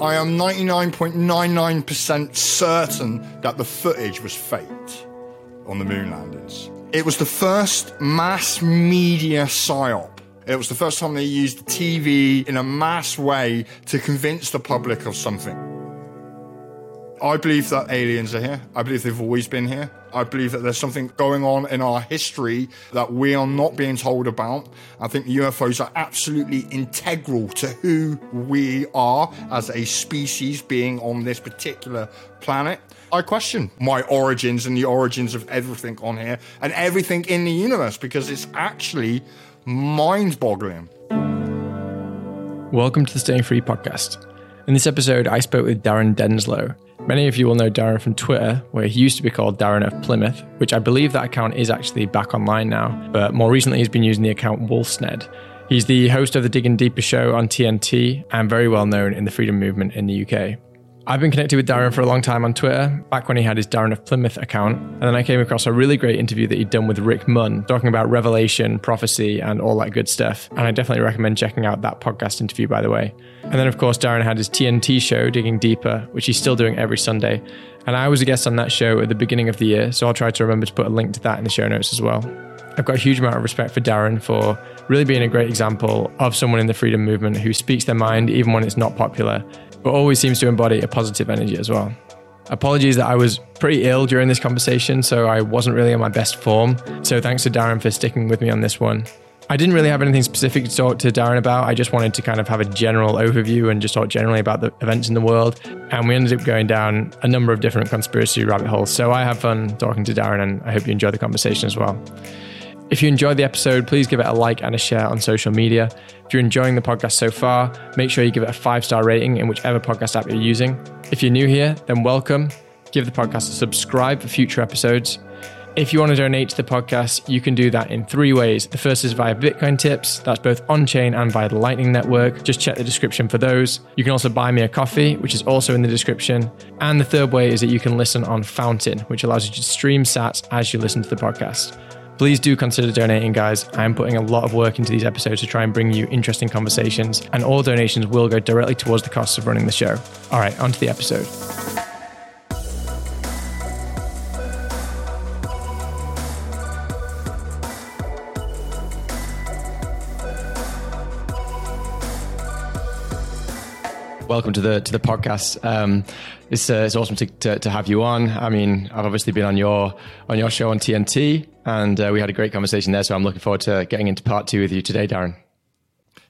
I am 99.99% certain that the footage was faked on the moon landings. It was the first mass media psyop. It was the first time they used TV in a mass way to convince the public of something. I believe that aliens are here. I believe they've always been here. I believe that there's something going on in our history that we are not being told about. I think UFOs are absolutely integral to who we are as a species being on this particular planet. I question my origins and the origins of everything on here and everything in the universe because it's actually mind boggling. Welcome to the Staying Free podcast. In this episode, I spoke with Darren Denslow. Many of you will know Darren from Twitter, where he used to be called Darren of Plymouth, which I believe that account is actually back online now, but more recently he's been using the account Wolsned. He's the host of the Digging Deeper show on TNT and very well known in the freedom movement in the UK. I've been connected with Darren for a long time on Twitter, back when he had his Darren of Plymouth account. And then I came across a really great interview that he'd done with Rick Munn, talking about revelation, prophecy, and all that good stuff. And I definitely recommend checking out that podcast interview, by the way. And then, of course, Darren had his TNT show, Digging Deeper, which he's still doing every Sunday. And I was a guest on that show at the beginning of the year, so I'll try to remember to put a link to that in the show notes as well. I've got a huge amount of respect for Darren for really being a great example of someone in the freedom movement who speaks their mind even when it's not popular but always seems to embody a positive energy as well. Apologies that I was pretty ill during this conversation, so I wasn't really in my best form. So thanks to Darren for sticking with me on this one. I didn't really have anything specific to talk to Darren about. I just wanted to kind of have a general overview and just talk generally about the events in the world. And we ended up going down a number of different conspiracy rabbit holes. So I have fun talking to Darren, and I hope you enjoy the conversation as well. If you enjoyed the episode, please give it a like and a share on social media. If you're enjoying the podcast so far, make sure you give it a five star rating in whichever podcast app you're using. If you're new here, then welcome. Give the podcast a subscribe for future episodes. If you want to donate to the podcast, you can do that in three ways. The first is via Bitcoin tips, that's both on chain and via the Lightning Network. Just check the description for those. You can also buy me a coffee, which is also in the description. And the third way is that you can listen on Fountain, which allows you to stream sats as you listen to the podcast please do consider donating, guys. I am putting a lot of work into these episodes to try and bring you interesting conversations, and all donations will go directly towards the costs of running the show. All right, on to the episode. Welcome to the to the podcast. Um, it's uh, it's awesome to, to, to have you on. I mean, I've obviously been on your on your show on TNT, and uh, we had a great conversation there. So I'm looking forward to getting into part two with you today, Darren.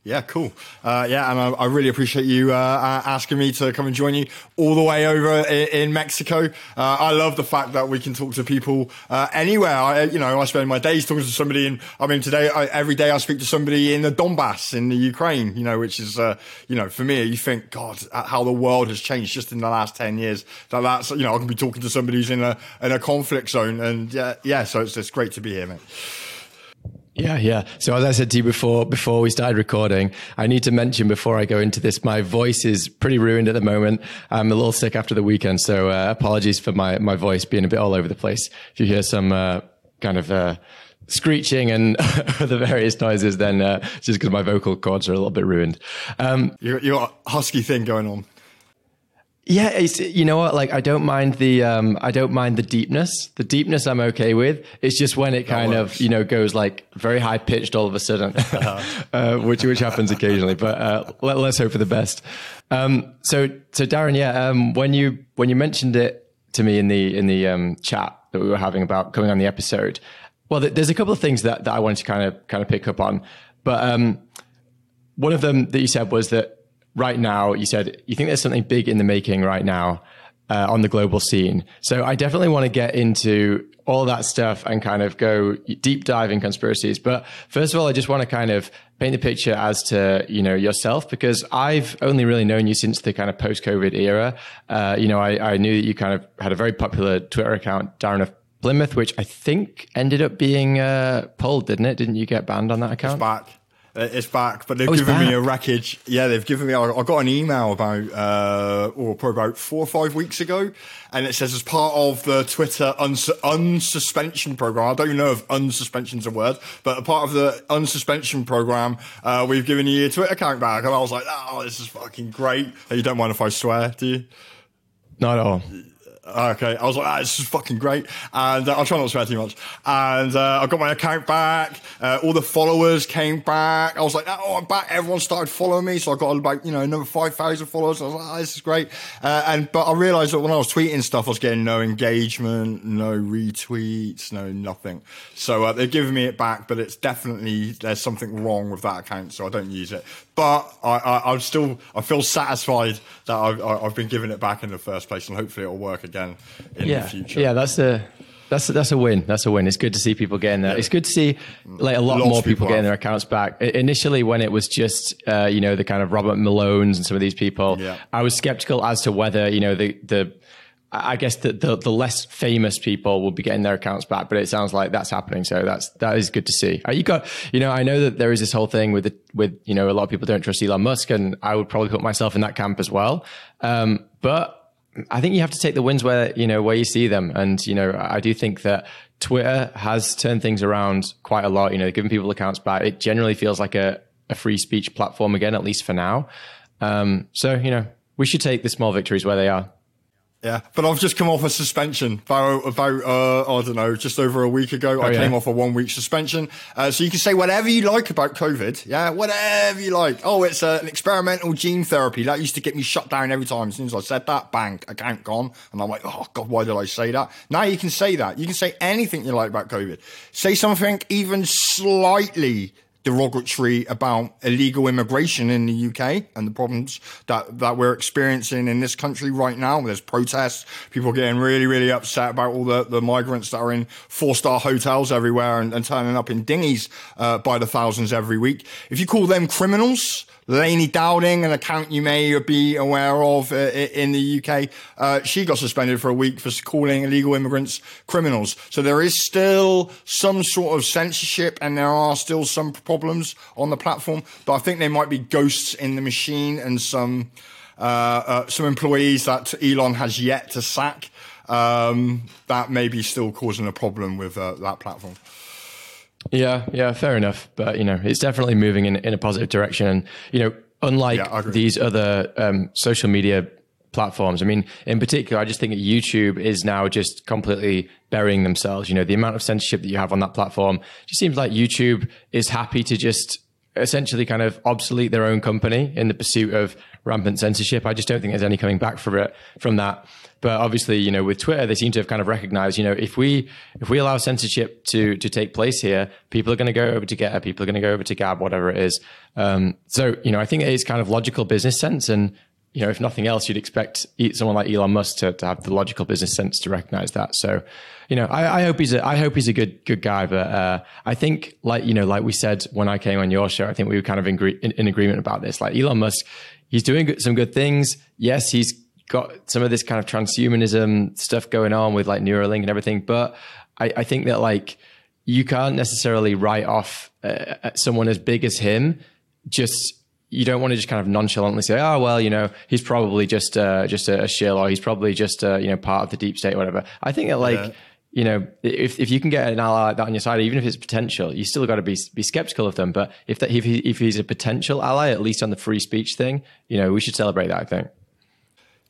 Yeah, cool. Uh, yeah, and I, I, really appreciate you uh, asking me to come and join you all the way over in, in Mexico. Uh, I love the fact that we can talk to people uh, anywhere. I, you know, I spend my days talking to somebody, and I mean, today I, every day I speak to somebody in the Donbass in the Ukraine. You know, which is, uh, you know, for me, you think, God, how the world has changed just in the last ten years. That that's, you know, I can be talking to somebody who's in a in a conflict zone, and yeah, yeah. So it's it's great to be here, mate. Yeah, yeah. So as I said to you before, before we started recording, I need to mention before I go into this, my voice is pretty ruined at the moment. I'm a little sick after the weekend, so uh, apologies for my my voice being a bit all over the place. If you hear some uh, kind of uh, screeching and the various noises, then uh, just because my vocal cords are a little bit ruined. Um, got a husky thing going on. Yeah, you know what? Like, I don't mind the um, I don't mind the deepness. The deepness I'm okay with. It's just when it kind of you know goes like very high pitched all of a sudden, uh-huh. uh, which which happens occasionally. But uh, let, us hope for the best. Um, so so Darren, yeah, um, when you when you mentioned it to me in the in the um, chat that we were having about coming on the episode, well, there's a couple of things that that I wanted to kind of kind of pick up on, but um, one of them that you said was that right now, you said you think there's something big in the making right now uh, on the global scene. So I definitely want to get into all that stuff and kind of go deep dive in conspiracies. But first of all, I just want to kind of paint the picture as to you know yourself because I've only really known you since the kind of post COVID era. Uh, you know, I, I, knew that you kind of had a very popular Twitter account, Darren of Plymouth, which I think ended up being uh, pulled, didn't it? Didn't you get banned on that account? It's back. Uh, It's back, but they've Oh, it's given me a wreckage. Yeah, they've given me. I, I got an email about, uh, or probably about four or five weeks ago, and it says as part of the Twitter uns- unsuspension program. I don't even know if unsuspension's a word, but a part of the unsuspension program, uh, we've given you your Twitter account back, and I was like, oh, this is fucking great. You don't mind if I swear, do you? Not at all. Okay, I was like, ah, this is fucking great, and uh, I'll try not to swear too much. And uh, I got my account back. Uh, all the followers came back. I was like, oh, I'm back. Everyone started following me, so I got about you know another five thousand followers. I was like, oh, this is great. Uh, and but I realised that when I was tweeting stuff, I was getting no engagement, no retweets, no nothing. So uh, they're giving me it back, but it's definitely there's something wrong with that account, so I don't use it. But I, I, I'm still I feel satisfied that I've, I- I've been giving it back in the first place, and hopefully it'll work again in yeah, the future. yeah, that's a that's a, that's a win. That's a win. It's good to see people getting there. It's good to see like a lot Lots more people people getting their accounts back. I- Initially, when it was just uh, you know the kind of Robert Malones and some of these people, Yeah. I was skeptical as to whether you know the the. I guess the, the the less famous people will be getting their accounts back, but it sounds like that's happening. So that's that is good to see. Uh, You got, you know, I know that there is this whole thing with the, with you know a lot of people don't trust Elon Musk, and I would probably put myself in that camp as well. Um, but I think you have to take the wins where you know where you see them, and you know I do think that Twitter has turned things around quite a lot. You know, giving people accounts back. It generally feels like a, a free speech platform again, at least for now. Um, so you know we should take the small victories where they are. Yeah, but I've just come off a suspension about about uh, I don't know, just over a week ago. I Oh, yeah? came off a one week suspension. Uh, so you can say whatever you like about COVID. Yeah, whatever you like. Oh, it's uh, an experimental gene therapy that used to get me shut down every time. As soon as I said that, bang, account gone, and I'm like, oh god, why did I say that? Now you can say that. You can say anything you like about COVID. Say something even slightly derogatory about illegal immigration in the UK and the problems that, that we're experiencing in this country right now. There's protests, people getting really, really upset about all the, the migrants that are in four star hotels everywhere and, and turning up in dinghies uh, by the thousands every week. If you call them criminals, Leilani Dowding, an account you may be aware of uh, in the UK, uh, she got suspended for a week for calling illegal immigrants criminals. So there is still some sort of censorship and there are still some problems on the platform, but I think there might be ghosts in the machine and some, uh, uh, some employees that Elon has yet to sack. Um, that may be still causing a problem with uh, that platform. Yeah, yeah, fair enough. But you know, it's definitely moving in, in a positive direction. And you know, unlike Yeah, these other um, social media platforms, I mean, in particular, I just think that YouTube is now just completely burying themselves. You know, the amount of censorship that you have on that platform just seems like YouTube is happy to just essentially kind of obsolete their own company in the pursuit of rampant censorship. I just don't think there's any coming back from it from that. But obviously, you know, with Twitter, they seem to have kind of recognized, you know, if we if we allow censorship to to take place here, people are going to go over to Gettr, people are going to go over to Gab, whatever it is. Um, so, you know, I think it is kind of logical business sense, and you know, if nothing else, you'd expect someone like Elon Musk to, to have the logical business sense to recognize that. So, you know, I, I hope he's a I hope he's a good good guy. But uh, I think, like you know, like we said when I came on your show, I think we were kind of in, in agreement about this. Like Elon Musk, he's doing some good things. Yes, he's got some of this kind of transhumanism stuff going on with like Neuralink and everything. But I, I think that like you can't necessarily write off uh, someone as big as him. Just you don't want to just kind of nonchalantly say, oh well, you know, he's probably just uh, just a, a shill, or he's probably just uh, you know part of the deep state, or whatever. I think that like. Yeah. You know, if, if you can get an ally like that on your side, even if it's potential, you still got to be be skeptical of them. But if that if he, if he's a potential ally, at least on the free speech thing, you know, we should celebrate that. I think.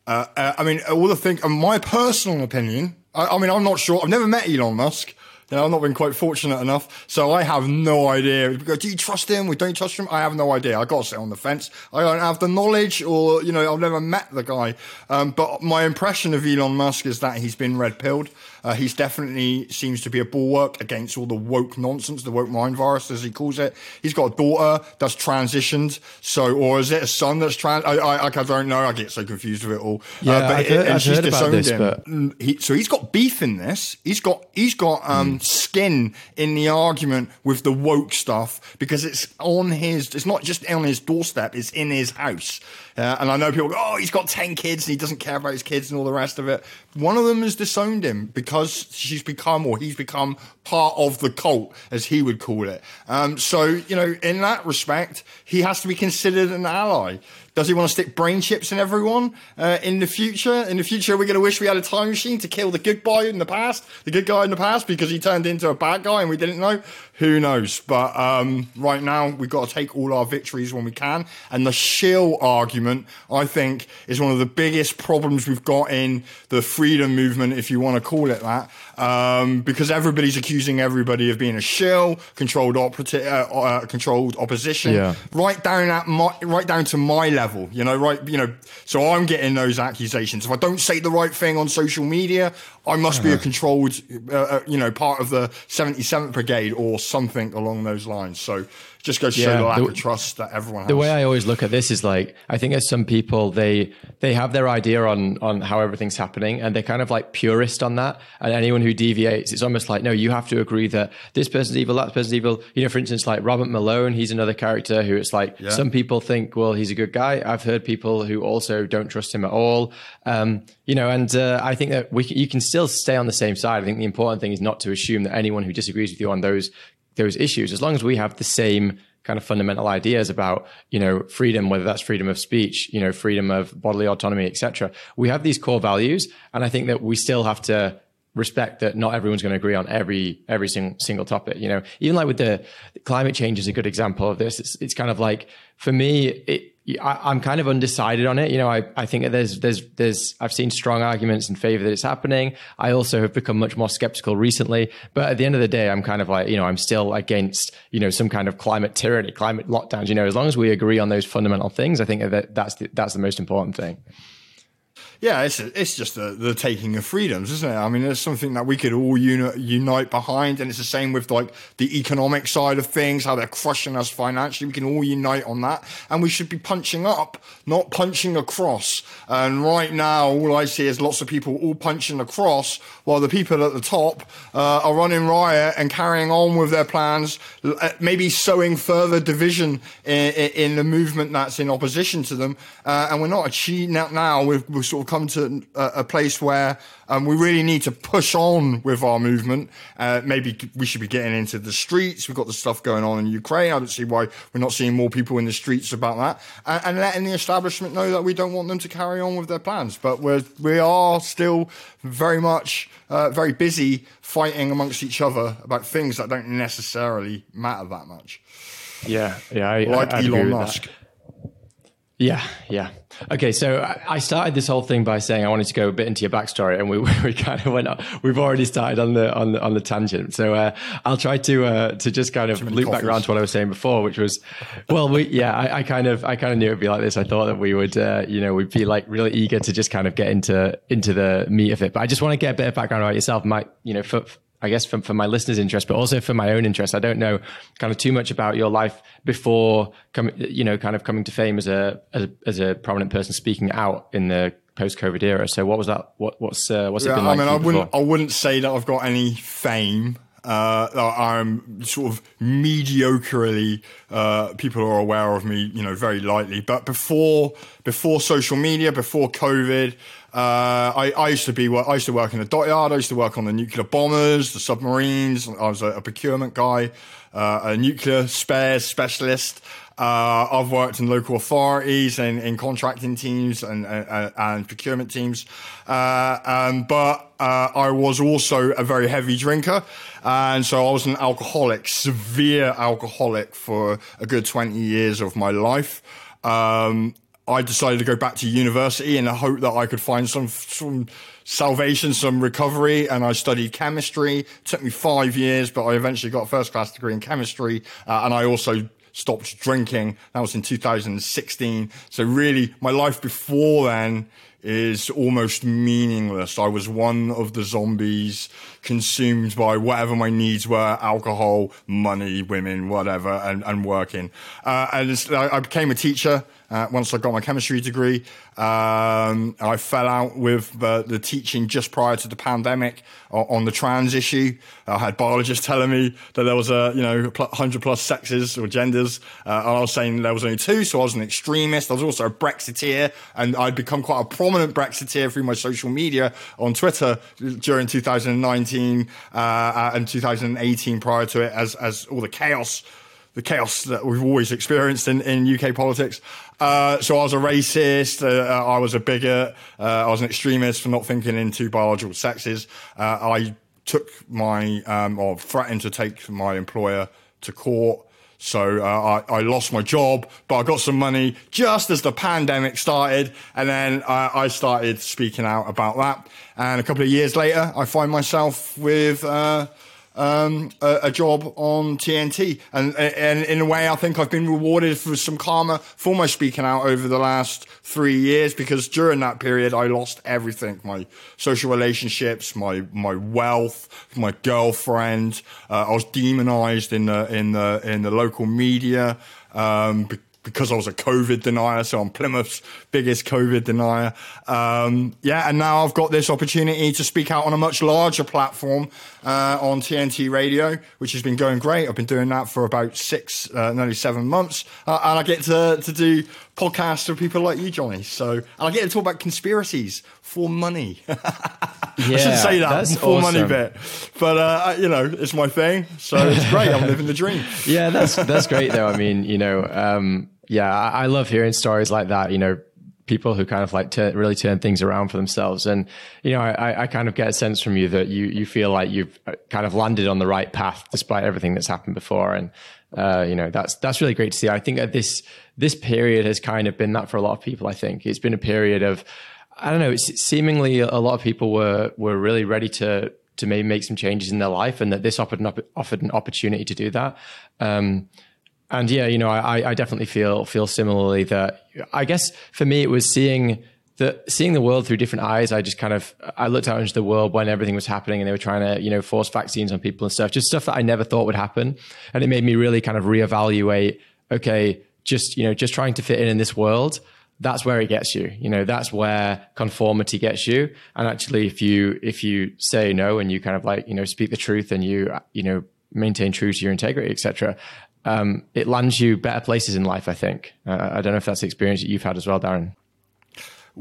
Uh, uh, I mean, all the thing, my personal opinion, I, I mean, I'm not sure. I've never met Elon Musk. You know, I've not been quite fortunate enough, so I have no idea. Do you trust him? We don't trust him. I have no idea. I got to sit on the fence. I don't have the knowledge, or you know, I've never met the guy. Um, but my impression of Elon Musk is that he's been red pilled. Uh, he's definitely seems to be a bulwark against all the woke nonsense, the woke mind virus, as he calls it. He's got a daughter that's transitioned, so or is it a son that's trans? I, I, I don't know. I get so confused with it all. Yeah, Uh, I've heard- and I've she's heard about this, him. but- Mm, he, so he's got beef in this. He's got he's got um, Hmm. skin in the argument with the woke stuff because it's on his. It's not just on his doorstep. It's in his house. Uh, and I know people go, oh, he's got 10 kids and he doesn't care about his kids and all the rest of it. One of them has disowned him because she's become or he's become part of the cult, as he would call it. Um, so, you know, in that respect, he has to be considered an ally. Does he want to stick brain chips in everyone uh, in the future? In the future, we're going to wish we had a time machine to kill the good guy in the past, the good guy in the past, because he turned into a bad guy and we didn't know. Who knows? But um, right now, we've got to take all our victories when we can. And the shill argument, I think, is one of the biggest problems we've got in the freedom movement, if you want to call it that, um, because everybody's accusing everybody of being a shill, controlled operative, uh, uh, controlled opposition, yeah. right down at my, right down to my level. You know, right? You know, so I'm getting those accusations. If I don't say the right thing on social media, I must be a uh-huh. controlled, uh, uh, you know, part of the 77th Brigade or something along those lines. So just goes to yeah, show the lack the, of trust that everyone has. The way I always look at this is like I think as some people they they have their idea on on how everything's happening and they're kind of like purist on that. And anyone who deviates, it's almost like no, you have to agree that this person's evil, that person's evil. You know, for instance, like Robert Malone, he's another character who it's like yeah. some people think, well, he's a good guy. I've heard people who also don't trust him at all. Um, you know, and uh, I think that we can, you can still stay on the same side. I think the important thing is not to assume that anyone who disagrees with you on those those issues, as long as we have the same kind of fundamental ideas about you know freedom whether that's freedom of speech you know freedom of bodily autonomy etc we have these core values. And i think that we still have to respect that not everyone's going to agree on every every single, single topic you know. Even like with the climate change is a good example of this. It's, it's kind of like for me it I, am kind of undecided on it. You know, I, I think there's there's there's I've seen strong arguments in favor that it's happening. I also have become much more skeptical recently. But at the end of the day, I'm kind of like you know I'm still against you know some kind of climate tyranny, climate lockdowns. You know, as long as we agree on those fundamental things, I think that that's the, that's the most important thing. Yeah, it's it's just the, the taking of freedoms, isn't it? I mean, it's something that we could all uni- unite behind, and it's the same with like the economic side of things, how they're crushing us financially. We can all unite on that, and we should be punching up, not punching across. And right now, all I see is lots of people all punching across, while the people at the top uh, are running riot and carrying on with their plans, uh, maybe sowing further division in, in the movement that's in opposition to them. Uh, and we're not achieving now. We're, we're sort of come to a, a place where um, we really need to push on with our movement. Uh, maybe we should be getting into the streets. We've got the stuff going on in Ukraine. I don't see why we're not seeing more people in the streets about that, and, and letting the establishment know that we don't want them to carry on with their plans. But we're we are still very much uh, very busy fighting amongst each other about things that don't necessarily matter that much. Yeah, yeah, I, like I, Elon Musk. That. Yeah, yeah. Okay, so I started this whole thing by saying I wanted to go a bit into your backstory, and we, we kind of went. up. We've already started on the on the on the tangent, so uh, I'll try to uh, to just kind of loop back around to what I was saying before, which was, well, we yeah, I, I kind of I kind of knew it'd be like this. I thought that we would, uh, you know, we'd be like really eager to just kind of get into into the meat of it. But I just want to get a bit of background about yourself, Mike. You know, for I guess for, for my listeners' interest, but also for my own interest. I don't know kind of too much about your life before coming, you know, kind of coming to fame as a, as a, as a prominent person speaking out in the post-COVID era. So what was that? What, what's, uh, what's yeah, it been like? I mean, I wouldn't, I wouldn't say that I've got any fame. Uh, I'm sort of mediocrely, uh, people are aware of me, you know, very lightly. But before, before social media, before COVID, uh, I, I, used to be I used to work in the dockyard. I used to work on the nuclear bombers, the submarines. I was a, a procurement guy, uh, a nuclear spares specialist. Uh, I've worked in local authorities and in contracting teams and, and, and procurement teams. Uh, um, but uh, I was also a very heavy drinker. And so I was an alcoholic, severe alcoholic for a good 20 years of my life. Um, I decided to go back to university in the hope that I could find some some salvation, some recovery, and I studied chemistry. It took me five years, but I eventually got a first class degree in chemistry, uh, and I also stopped drinking. That was in 2016. So really, my life before then is almost meaningless. I was one of the zombies consumed by whatever my needs were, alcohol, money, women, whatever, and, and working. Uh, and I became a teacher uh, once I got my chemistry degree. Um, I fell out with the, the, teaching just prior to the pandemic on the trans issue. I had biologists telling me that there was a, you know, 100 plus sexes or genders. Uh, and I was saying there was only two. So I was an extremist. I was also a Brexiteer and I'd become quite a prominent Brexiteer through my social media on Twitter during 2019 uh, and 2018 prior to it as, as all the chaos the chaos that we've always experienced in, in UK politics. Uh, so I was a racist. Uh, I was a bigot. Uh, I was an extremist for not thinking in two biological sexes. Uh, I took my, um, or threatened to take my employer to court. So uh, I, I, lost my job, but I got some money just as the pandemic started, and then I, I started speaking out about that. And a couple of years later, I find myself with uh, um, a, a, job on TNT. And, and in a way, I think I've been rewarded for some karma for my speaking out over the last three years because during that period, I lost everything. My social relationships, my, my wealth, my girlfriend. Uh, I was demonized in the, in the, in the local media. Um, because I was a COVID denier, so I'm Plymouth's biggest COVID denier. Um, yeah, and now I've got this opportunity to speak out on a much larger platform uh, on TNT Radio, which has been going great. I've been doing that for about six, uh, nearly seven months, uh, and I get to to do podcasts with people like you, Jonny. So, and I get to talk about conspiracies for money. yeah, I should say that for awesome. money bit, but uh, you know, it's my thing, so it's great. I'm living the dream. yeah, that's that's great though. I mean, you know, um, yeah, I, I love hearing stories like that. You know, people who kind of like to really turn things around for themselves. And you know, I, I kind of get a sense from you that you you feel like you've uh, kind of landed on the right path despite everything that's happened before. And uh, you know, that's that's really great to see. I think that this this period has kind of been that for a lot of people. I think it's been a period of I don't know. It's seemingly a lot of people were were really ready to to maybe make some changes in their life, and that this offered an, offered an opportunity to do that. Um, and yeah, you know, I, I definitely feel feel similarly that I guess for me it was seeing the seeing the world through different eyes. I just kind of I looked out into the world when everything was happening and they were trying to you know force vaccines on people and stuff, just stuff that I never thought would happen, and it made me really kind of reevaluate. Okay, just you know, just trying to fit in in this world. That's where it gets you. You know, that's where conformity gets you. And actually, if you if you say no and you kind of like you know speak the truth and you you know maintain true to your integrity, etc um, it lands you better places in life. I think. Uh, I don't know if that's the experience that you've had as well, Darren.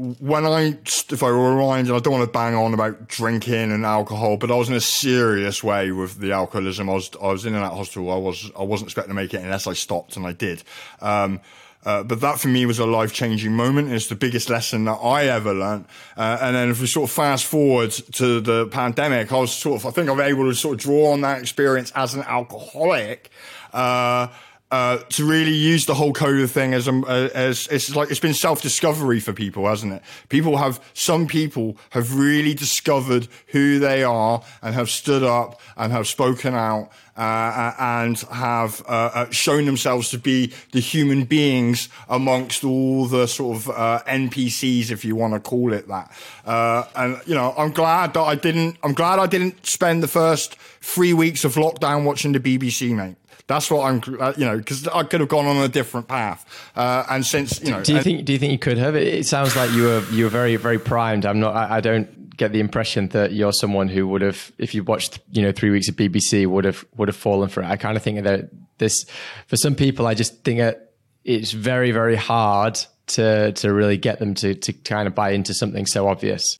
When I, if I rewind, and I don't want to bang on about drinking and alcohol, but I was in a serious way with the alcoholism. I was, I was in and out hospital. I was, I wasn't expecting to make it unless I stopped, and I did. Um, uh, but that for me was a life changing moment. It's the biggest lesson that I ever learned. Uh, and then if we sort of fast forward to the pandemic, I was sort of, I think I'm able to sort of draw on that experience as an alcoholic uh, uh, to really use the whole COVID thing as, a, as it's like it's been self discovery for people, hasn't it? People have some people have really discovered who they are and have stood up and have spoken out uh, and have uh, uh shown themselves to be the human beings amongst all the sort of uh, NPCs, if you want to call it that. Uh, and you know, I'm glad that I didn't. I'm glad I didn't spend the first three weeks of lockdown watching the BBC, mate. That's what I'm, uh, you know, because I could have gone on a different path. Uh, and since, you know, do you think do you think you could have? It sounds like you were you were very very primed. I'm not. I, I don't get the impression that you're someone who would have, if you watched, you know, three weeks of BBC, would have would have fallen for it. I kind of think that this, for some people, I just think that it's very very hard to to really get them to to kind of buy into something so obvious.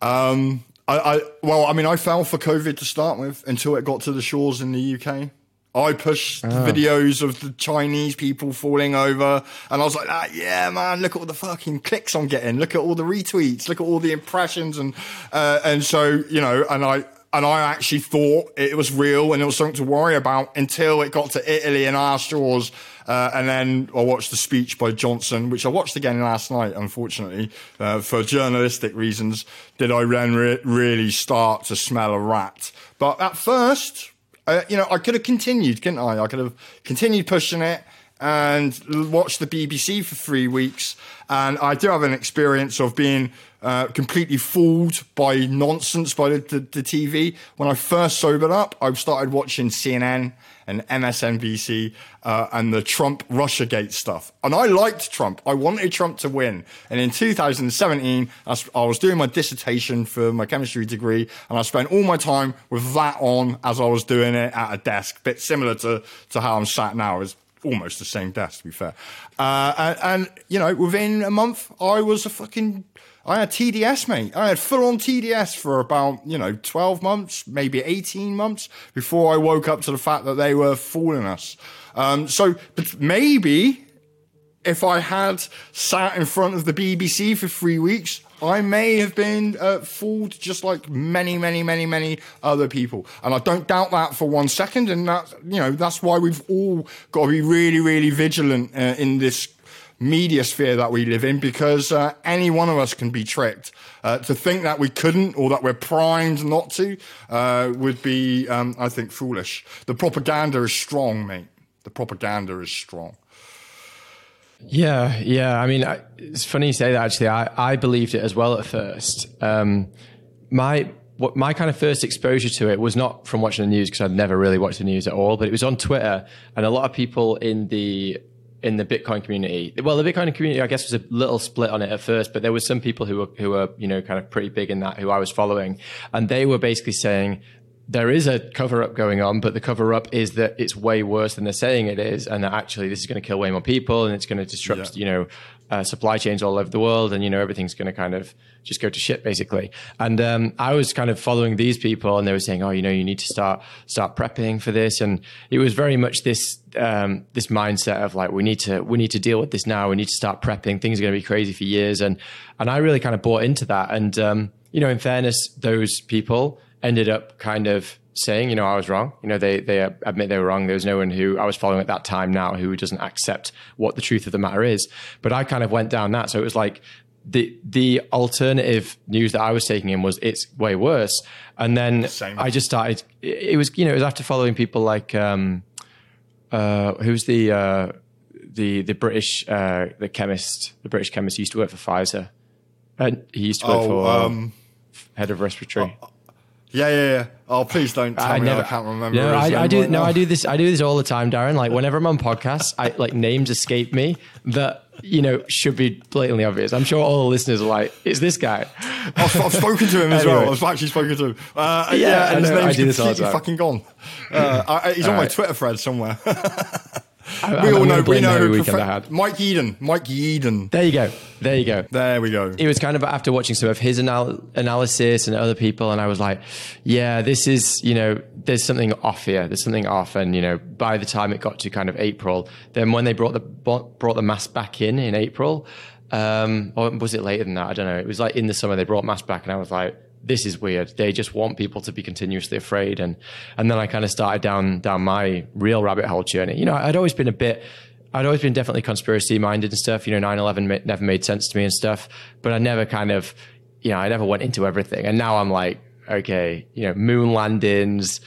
Um, I, I well, I mean, I fell for COVID to start with until it got to the shores in the UK. I pushed oh. videos of the Chinese people falling over, and I was like, ah, "Yeah, man! Look at all the fucking clicks I'm getting. Look at all the retweets. Look at all the impressions." And uh, and so you know, and I and I actually thought it was real and it was something to worry about until it got to Italy and our shores. Uh, and then I watched the speech by Johnson, which I watched again last night, unfortunately, uh, for journalistic reasons. Did I then re- really start to smell a rat? But at first, uh, you know, I could have continued, couldn't I? I could have continued pushing it. And watched the BBC for three weeks. And I do have an experience of being uh, completely fooled by nonsense by the, the, the TV. When I first sobered up, I started watching CNN and MSNBC uh, and the Trump Russiagate stuff. And I liked Trump. I wanted Trump to win. And in 2017, I was, doing my dissertation for my chemistry degree, and I spent all my time with that on as I was doing it at a desk, bit similar to, to how I'm sat now. It's almost the same desk, to be fair. Uh, and, and, you know, within a month, I was a fucking I had TDS, mate. I had full on TDS for about, you know, 12 months, maybe 18 months before I woke up to the fact that they were fooling us. Um, so, but maybe if I had sat in front of the BBC for three weeks, I may have been uh, fooled just like many, many, many, many other people. And I don't doubt that for one second. And that, you know, that's why we've all got to be really, really vigilant uh, in this media sphere that we live in because uh, any one of us can be tricked. Uh, to think that we couldn't or that we're primed not to uh, would be, um, I think, foolish. The propaganda is strong, mate. The propaganda is strong. Yeah, yeah. I mean, it's funny you say that. Actually, I, I believed it as well at first. Um, my what my kind of first exposure to it was not from watching the news because I'd never really watched the news at all, but it was on Twitter, and a lot of people in the in the Bitcoin community. Well, the Bitcoin community, I guess, was a little split on it at first, but there was some people who were who were you know kind of pretty big in that who I was following, and they were basically saying there is a cover up going on, but the cover up is that it's way worse than they're saying it is, and that actually this is going to kill way more people and it's going to disrupt, yeah. you know, uh, supply chains all over the world, and you know everything's going to kind of just go to shit basically. And um, I was kind of following these people, and they were saying, "Oh, you know, you need to start start prepping for this," and it was very much this um, this mindset of like we need to we need to deal with this now. We need to start prepping. Things are going to be crazy for years, and and I really kind of bought into that. And um, you know, in fairness, those people ended up kind of saying, you know, I was wrong. You know, they they admit they were wrong. There was no one who I was following at that time now who doesn't accept what the truth of the matter is. But I kind of went down that. So it was like the the alternative news that I was taking in was it's way worse. And then Same. I just started. It was you know it was after following people like um, uh, who's the uh, the the British uh, the chemist the British chemist used to work for Pfizer. And he used to work oh, for um, head of respiratory. Yeah, yeah, yeah. Oh, please don't tell I me never, I can't remember. No, I, I do. Right no, I do this. I do this all the time, Darren. Like whenever I'm on podcasts, I like names escape me that you know should be blatantly obvious. I'm sure all the listeners are like, "It's this guy." I've, I've spoken to him as anyway. well. I've actually spoken to him. Uh, yeah, yeah, and his name's completely fucking gone. Uh, I, he's all on right. my Twitter thread somewhere. I, we all know. We know who prefer- had. Mike Yeadon. Mike Yeadon. There you go. There you go. There we go. It was kind of after watching some of his anal- analysis and other people, and I was like, yeah, this is you know, there's something off here. There's something off, and you know, by the time it got to kind of April, then when they brought the brought the mask back in in April, um, or was it later than that? I don't know. It was like in the summer they brought masks back, and I was like this is weird. They just want people to be continuously afraid. And, and then I kind of started down, down my real rabbit hole journey. You know, I'd always been a bit, I'd always been definitely conspiracy minded and stuff. You know, 9-11 never made sense to me and stuff, but I never kind of, you know, I never went into everything. And now I'm like, okay, you know, moon landings,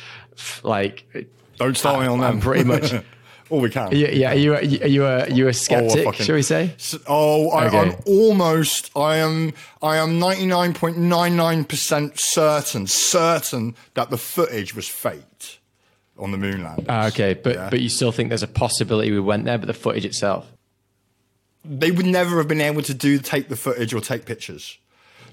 like, don't start me on that. I'm pretty much, all we can. Yeah, yeah. Are you, are you, a, you a skeptic? Oh, shall we say? Oh, I, am almost. I am. I am ninety nine point nine nine percent certain, certain that the footage was faked on the moon landing. Ah, okay, but yeah. but you still think there's a possibility we went there, but the footage itself. They would never have been able to do take the footage or take pictures.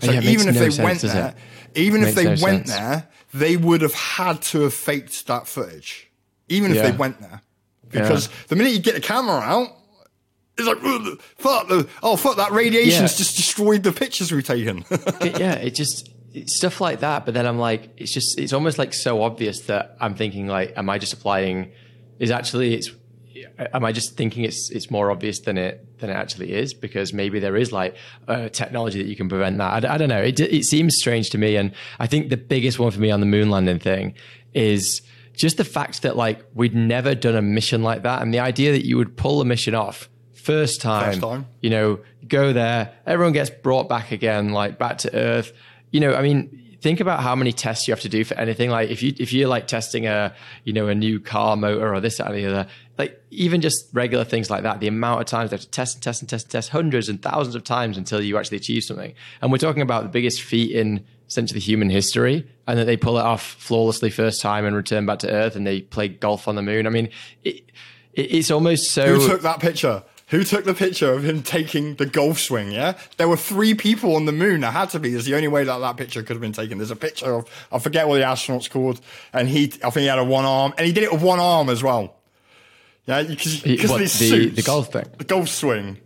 So yeah, even if no they sense, went there, it? even it if they no went sense. there, they would have had to have faked that footage. Even if yeah. they went there because yeah. the minute you get the camera out, it's like fuck the oh fuck that radiation's yeah. just destroyed the pictures we've taken. it, yeah, it just stuff like that. But then I'm like, it's just it's almost like so obvious that I'm thinking like, am I just applying? Is actually it's am I just thinking it's it's more obvious than it than it actually is because maybe there is like uh, technology that you can prevent that. I, I, don't know. It it seems strange to me, and I think the biggest one for me on the moon landing thing is just the fact that like we'd never done a mission like that and the idea that you would pull a mission off first time, first time. you know, go there, everyone gets brought back again, like back to earth. You know, I mean, think about how many tests you have to do for anything. Like if you if you're like testing a you know a new car motor or this that, or the other, like even just regular things like that, the amount of times they have to test and test and test and test hundreds and thousands of times until you actually achieve something. And we're talking about the biggest feat in essentially human history, and that they pull it off flawlessly first time and return back to Earth, and they play golf on the moon. I mean, it, it, it's almost so. Who took that picture? Who took the picture of him taking the golf swing? Yeah, there were three people on the moon. There had to be. There's the only way that that picture could have been taken. There's a picture of I forget what the astronaut's called, and he I think he had a one arm, and he did it with one arm as well. Yeah, because because what, of his the- the golf thing? the golf swing.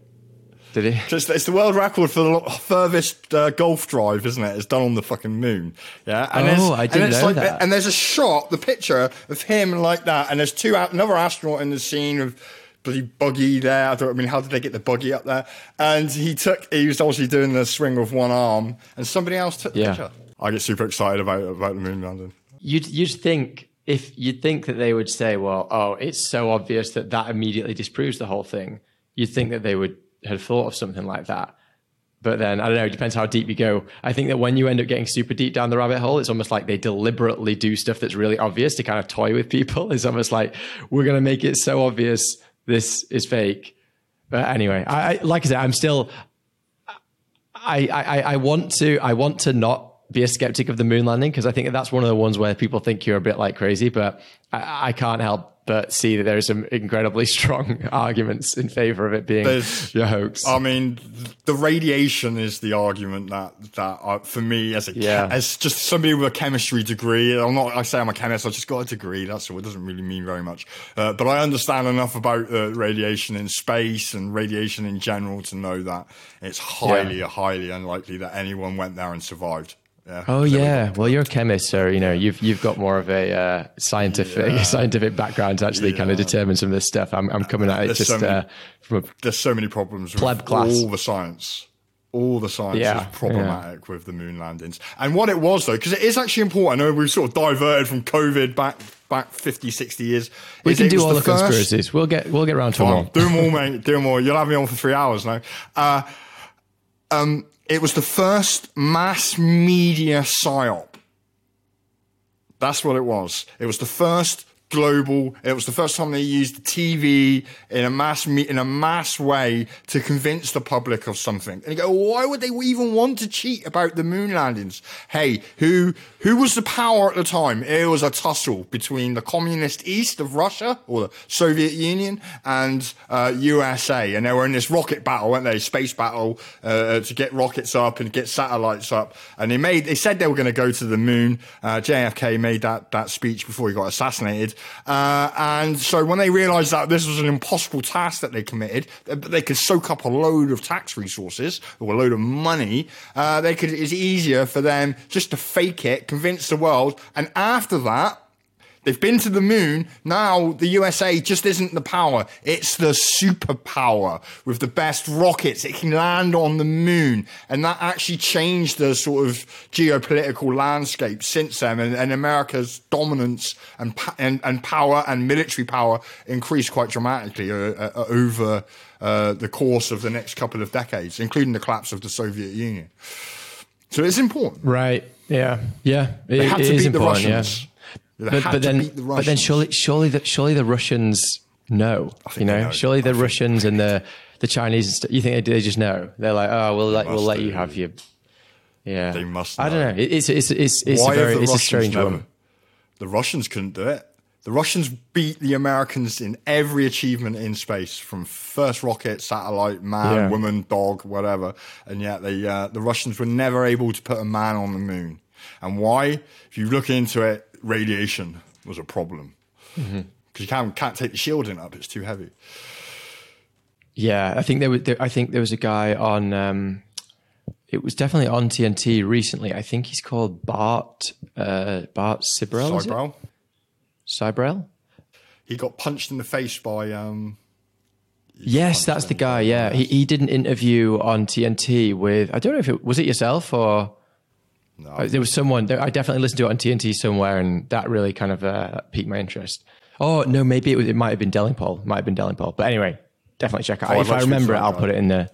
Did he? It's, it's the world record for the furthest uh, golf drive, isn't it? It's done on the fucking moon. Yeah. And Oh, there's- I didn't it's know like that. And there's a shot, the picture of him like that, and there's two out, another astronaut in the scene of bloody buggy there. I don't I mean, how did they get the buggy up there? And he took, he was obviously doing the swing with one arm, and somebody else took the Yeah. picture. I get super excited about about the moon landing. You'd you'd think if you'd think that they would say, well, oh, it's so obvious that that immediately disproves the whole thing. You'd think that they would have thought of something like that. But then I don't know. It depends how deep you go. I think that when you end up getting super deep down the rabbit hole, it's almost like they deliberately do stuff that's really obvious to kind of toy with people. It's almost like we're going to make it so obvious this is fake. But anyway, I like I said, I'm still I, I, I want to I want to not be a skeptic of the moon landing because I think that's one of the ones where people think you're a bit like crazy, but I, I can't help but see that there are some incredibly strong arguments in favor of it being There's- a hoax. I mean, the radiation is the argument that that uh, for me as a Yeah. as just somebody with a chemistry degree. I'm not. I say I'm a chemist. I just got a degree. That's all. It doesn't really mean very much. Uh, but I understand enough about uh, radiation in space and radiation in general to know that it's highly, highly unlikely that anyone went there and survived. Yeah. Oh yeah, well you're a chemist, so you know you've you've got more of a uh, scientific scientific background to actually kind of determine some of this stuff. I'm I'm coming at it There's just so many- uh, from a There's so many problems with Pleb class. all the science. All the science Yeah, is problematic with the moon landings. And what it was though, because it is actually important. I know we've sort of diverted from COVID back back 50, 60 years. we can do all the, first- conspiracies. We'll get we'll get around to them all. Do them all, mate. Do them all. You'll have me on for three hours now. Uh, um, it was the first mass media psyop. That's what it was. It was the first global. It was the first time they used TV in a mass in a mass way to convince the public of something. And you go, why would they even want to cheat about the moon landings? Hey, who who was the power at the time? It was a tussle between the communist east of Russia or the Soviet Union and uh, USA, and they were in this rocket battle, weren't they? Space battle uh, to get rockets up and get satellites up. And they made they said they were going to go to the moon. Uh, JFK made that that speech before he got assassinated. Uh, and so when they realised that this was an impossible task that they committed, they could soak up a load of tax resources or a load of money. Uh, they could. It's easier for them just to fake it, convince the world, and after that. They've been to the moon. Now the USA just isn't the power. It's the superpower with the best rockets. It can land on the moon. And that actually changed the sort of geopolitical landscape since then. And, and America's dominance and, and, and power and military power increased quite dramatically uh, uh, over uh, the course of the next couple of decades, including the collapse of the Soviet Union. So it's important. Right. Yeah. Yeah. It, They had to is beat the important. Yeah. But, but then, the but then surely, surely, the, surely the Russians know. You know, know. surely the I think- Russians and the the Chinese. You think they, they just know? They're like, oh, we'll let we'll let you have your. Yeah, They must I don't know. know. It's it's it's it's Why a very it's a strange never- one. The Russians couldn't do it. The Russians beat the Americans in every achievement in space, from first rocket, satellite, man, Yeah. woman, dog, whatever. And yet they, uh, the Russians were never able to put a man on the moon. And why? If you look into it, radiation was a problem because Mm-hmm. you can't can't take the shielding up; it's too heavy. Yeah, I think there was. There, I think there was a guy on. Um, it was definitely on TNT recently. I think he's called Bart uh, Bart Sibrel. it? Sibrel. he got punched in the face by um, Yes, that's the guy. Yeah, he he did an interview on TNT with. I don't know if it was it yourself or. No. There was someone. I definitely listened to it on TNT somewhere, and that really kind of uh, piqued my interest. Oh no, maybe it was. It might have been Delingpole. Might have been Delingpole. But anyway, definitely check it out. Oh, if I to speak to remember it, I'll put it in the.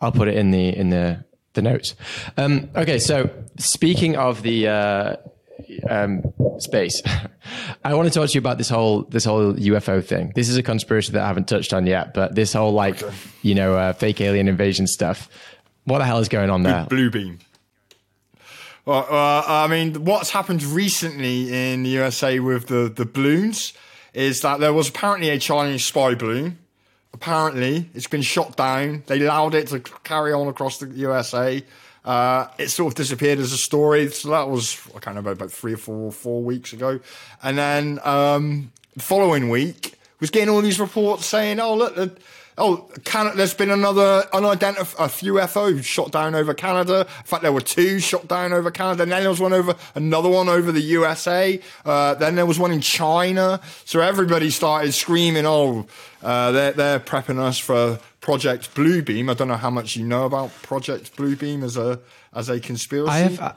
I'll put it in the in the the notes. Um, okay, so speaking of the uh, um, space, I want to talk to you about this whole this whole UFO thing. This is a conspiracy that I haven't touched on yet, but this whole like you know uh, fake alien invasion stuff. What the hell is going on there? Blue beam. Well, uh, I mean, what's happened recently in the USA with the the balloons is that there was apparently a Chinese spy balloon apparently it's been shot down. They allowed it to carry on across the USA. Uh, it sort of disappeared as a story. So that was, I can't remember, about three or four, four weeks ago. And then um, the following week was getting all these reports saying, oh, look, Oh, Canada, there's been another unidentified a few UFO shot down over Canada. In fact, there were two shot down over Canada. And then there was one over, another one over the USA. Uh, then there was one in China. So everybody started screaming, oh, uh, they're, they're prepping us for Project Bluebeam. I don't know how much you know about Project Bluebeam as a, as a conspiracy. I have,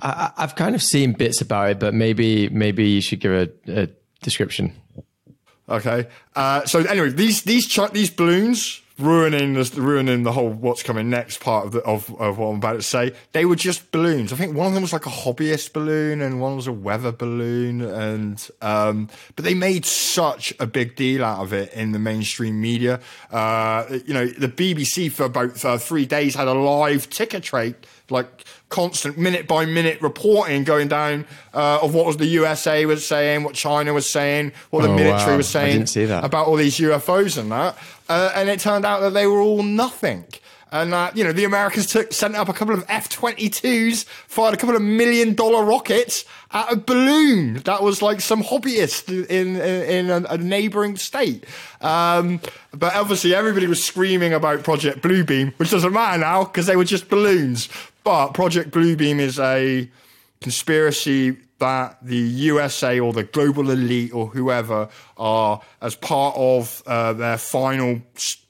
I, have kind of seen bits about it, but maybe, maybe you should give a, a description. Okay. Uh, so anyway, these these ch- these balloons ruining the ruining the whole what's coming next part of the of, of what I'm about to say. They were just balloons. I think one of them was like a hobbyist balloon and one was a weather balloon and um, but they made such a big deal out of it in the mainstream media. Uh, you know, the BBC for about uh, 3 days had a live ticker trade like constant minute by minute reporting going down uh, of what was the USA was saying, what China was saying, what the oh, military wow. was saying about all these UFOs and that. Uh, and it turned out that they were all nothing. And uh, you know the Americans took sent up a couple of F twenty twos, fired a couple of million dollar rockets at a balloon that was like some hobbyist in in, in a, a neighboring state. Um, but obviously everybody was screaming about Project Bluebeam, which doesn't matter now because they were just balloons. But Project Bluebeam is a conspiracy that the USA or the global elite or whoever are, as part of uh, their final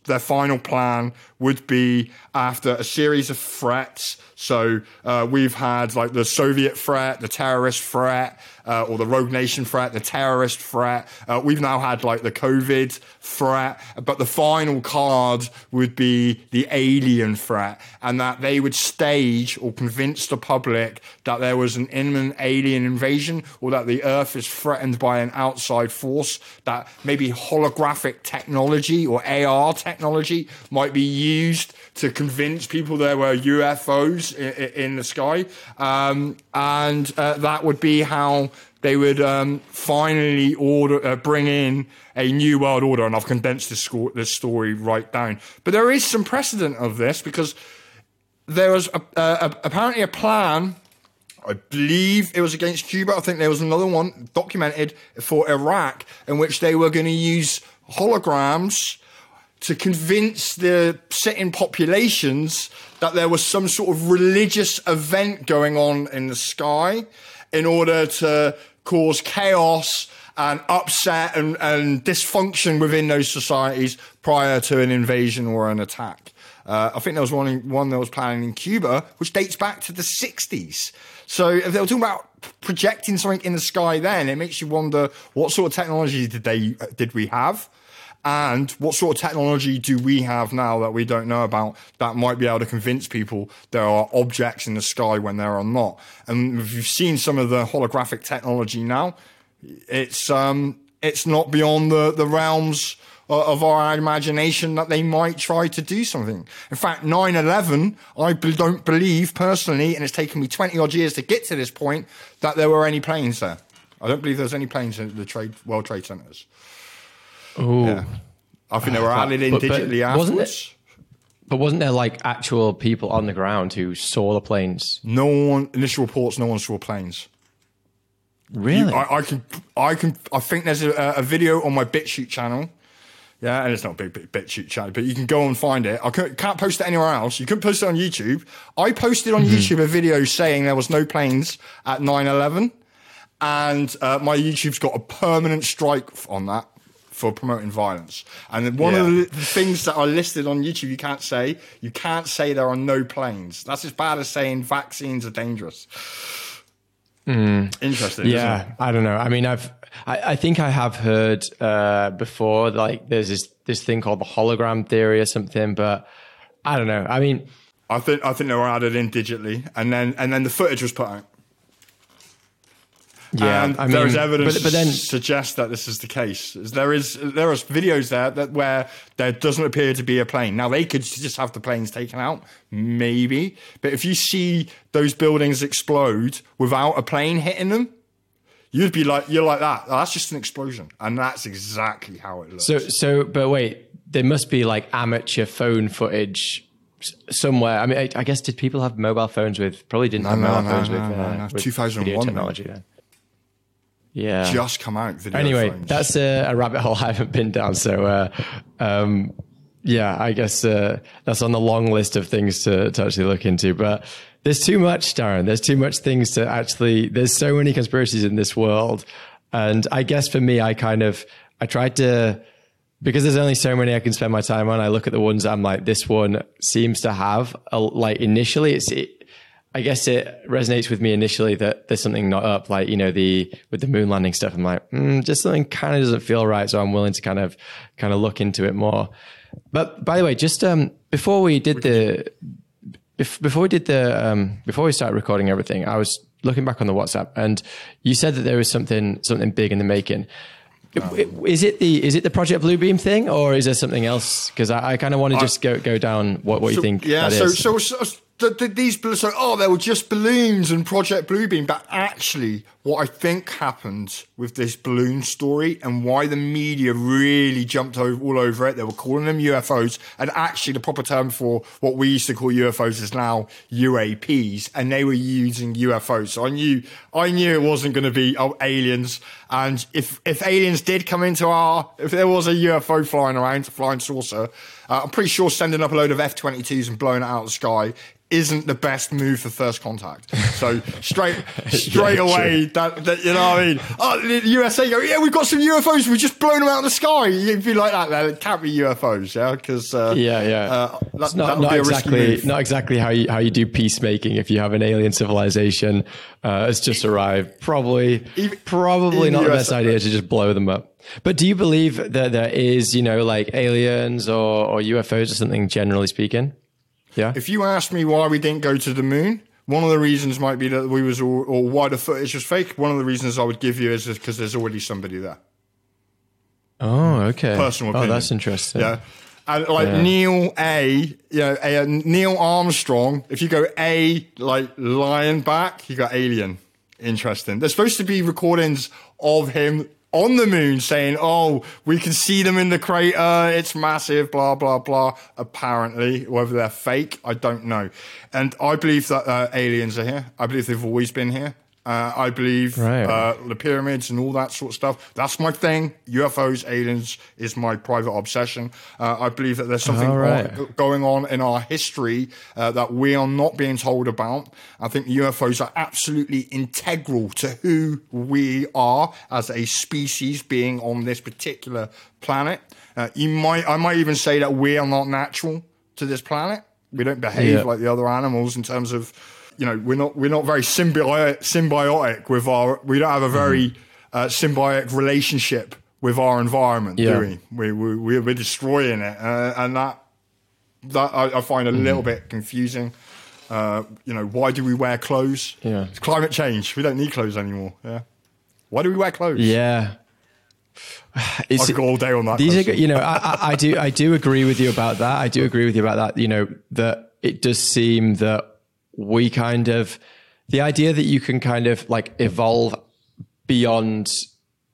their final plan would be after a series of threats. So uh, we've had like the Soviet threat, the terrorist threat, uh, or the rogue nation threat, the terrorist threat. Uh, we've now had like the COVID threat, but the final card would be the alien threat, and that they would stage or convince the public that there was an imminent alien invasion or that the Earth is threatened by an outside force, that maybe holographic technology or AR technology might be used to convince people there were UFOs in, in the sky. Um, and uh, that would be how they would um, finally order uh, bring in a new world order. And I've condensed this, sco- this story right down. But there is some precedent of this because there was a, a, apparently a plan. I believe it was against Cuba. I think there was another one documented for Iraq in which they were going to use holograms to convince the sitting populations that there was some sort of religious event going on in the sky in order to cause chaos and upset and, and dysfunction within those societies prior to an invasion or an attack. Uh, I think there was one, one that was planning in Cuba, which dates back to the 60s. So if they were talking about projecting something in the sky then, it makes you wonder what sort of technology did they did we have? And what sort of technology do we have now that we don't know about that might be able to convince people there are objects in the sky when there are not? And if you've seen some of the holographic technology now, it's um, it's not beyond the, the realms of our imagination that they might try to do something. In fact, 9-11, I don't believe personally, and it's taken me 20 odd years to get to this point, that there were any planes there. I don't believe there's any planes in the trade, World Trade Centers. Oh, yeah. I think they were added in but, digitally but afterwards. Wasn't it, but wasn't there like actual people on the ground who saw the planes? No one. Initial reports, no one saw planes. Really? You, I, I, can. I can. I think there's a, a, video on my BitChute channel. Yeah, and it's not a big, big BitChute channel, but you can go and find it. I can't, can't post it anywhere else. You couldn't post it on YouTube. I posted on mm-hmm. YouTube a video saying there was no planes at 9/11, and uh, my YouTube's got a permanent strike on that for promoting violence. And one yeah. of the things that are listed on YouTube, you can't say, you can't say there are no planes. That's as bad as saying vaccines are dangerous. Mm. Interesting. Yeah, I don't know. I mean, I've, I, I think I have heard uh, before, like there's this this thing called the hologram theory or something, but I don't know. I mean, I think I think they were added in digitally, and then and then the footage was put out. Yeah, and I mean, there's evidence but, but then suggests that this is the case. There is there are videos there that where there doesn't appear to be a plane. Now they could just have the planes taken out, maybe. But if you see those buildings explode without a plane hitting them, you'd be like you're like that. That's just an explosion, and that's exactly how it looks. So so, but wait, there must be like amateur phone footage somewhere. I mean, I, I guess did people have mobile phones with? Probably didn't have no, mobile no, phones no, with, no, uh, no. with 2001, technology then. Yeah. just come out video. anyway, phones. that's a, a rabbit hole I haven't been down. So, uh, um, yeah, I guess uh, that's on the long list of things to, to actually look into. But there's too much, Darren. There's too much things to actually. There's so many conspiracies in this world, and I guess for me, I kind of I tried to because there's only so many I can spend my time on. I look at the ones I'm like, this one seems to have a, like initially it's. It, I guess it resonates with me initially that there's something not up, like you know the with the moon landing stuff. I'm like, mm, just something kind of doesn't feel right, so I'm willing to kind of kind of look into it more. But by the way, just um, before we did the bef- before we did the um, before we started recording everything, I was looking back on the WhatsApp, and you said that there was something something big in the making. Is it the is it the Project Bluebeam thing, or is there something else? Because I, I kind of want to just go go down what, what you think yeah, that so, so so the, the, these so oh they were just balloons and Project Bluebeam, but actually what I think happened with this balloon story and why the media really jumped over, all over it, they were calling them UFOs, and actually the proper term for what we used to call UFOs is now UAPs, and they were using UFOs. So I knew I knew it wasn't going to be oh, aliens, and if if aliens did come into our if there was a UFO flying around, a flying saucer, uh, I'm pretty sure sending up a load of F-22s and blowing it out of the sky isn't the best move for first contact. So straight straight Yeah, away, that, that you know what I mean. Oh, the USA go, yeah, we've got some UFOs. We've just blown them out of the sky. You'd be like that. Then it can't be UFOs, yeah, because uh, Yeah, yeah. uh, that, not, not be a exactly not exactly how you how you do peacemaking if you have an alien civilization uh, has just arrived. Probably Even- probably in not the best idea to just blow them up. But do you believe that there is, you know, like aliens or, or UFOs or something generally speaking? Yeah. If you ask me why we didn't go to the moon, one of the reasons might be that we was all, or why the footage was fake. One of the reasons I would give you is because there's already somebody there. oh, okay. Personal Oh, opinion. that's interesting. Yeah. And like Yeah. Neil A, you know, a, Neil Armstrong. If you go A, like lion back, you got alien. Interesting. There's supposed to be recordings of him on the moon saying, "Oh, we can see them in the crater. It's massive." Blah blah blah. Apparently, whether they're fake, I don't know. And I believe that uh, aliens are here. I believe they've always been here. Uh, I believe Right. uh, the pyramids and all that sort of stuff. That's my thing. UFOs, aliens is my private obsession. Uh, I believe that there's something right. on- going on in our history uh, that we are not being told about. I think UFOs are absolutely integral to who we are as a species being on this particular planet. Uh, you might, I might even say that we are not natural to this planet. We don't behave Yeah. like the other animals in terms of, you know, we're not we're not very symbiotic, symbiotic with our. We don't have a very uh, symbiotic relationship with our environment, Yeah. do we? We, we we're we're destroying it, uh, and that that I, I find a Mm-hmm. little bit confusing. Uh, you know, why do we wear clothes? Yeah. It's climate change. We don't need clothes anymore. Yeah. Why do we wear clothes? Yeah. I It's, could go all day on that. these are, you know, I, I, I do, I do agree with you about that. I do agree with you about that. You know, that it does seem that we kind of, the idea that you can kind of like evolve beyond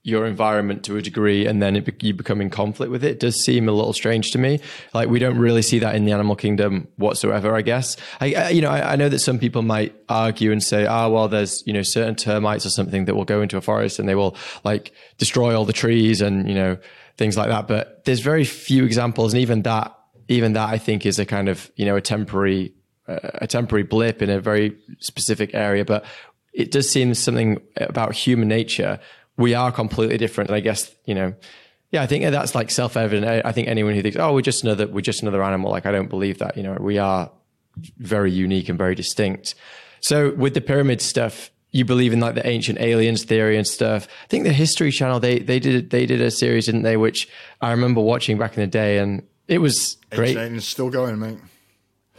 your environment to a degree and then it, you become in conflict with it does seem a little strange to me. Like we don't really see that in the animal kingdom whatsoever, I guess. I, I you know, I, I know that some people might argue and say, ah, well, there's, you know, certain termites or something that will go into a forest and they will like destroy all the trees and, you know, things like that. But there's very few examples. And even that, even that I think is a kind of, you know, a temporary, a temporary blip in a very specific area. But it does seem something about human nature. We are completely different. And I guess, you know, yeah, I think that's like self-evident. I, I think anyone who thinks, oh, we're just another, we're just another animal. Like, I don't believe that, you know, we are very unique and very distinct. So with the pyramid stuff, you believe in like the ancient aliens theory and stuff. I think the History Channel, they, they did, they did a series, didn't they? Which I remember watching back in the day and it was great. Aliens still going, mate.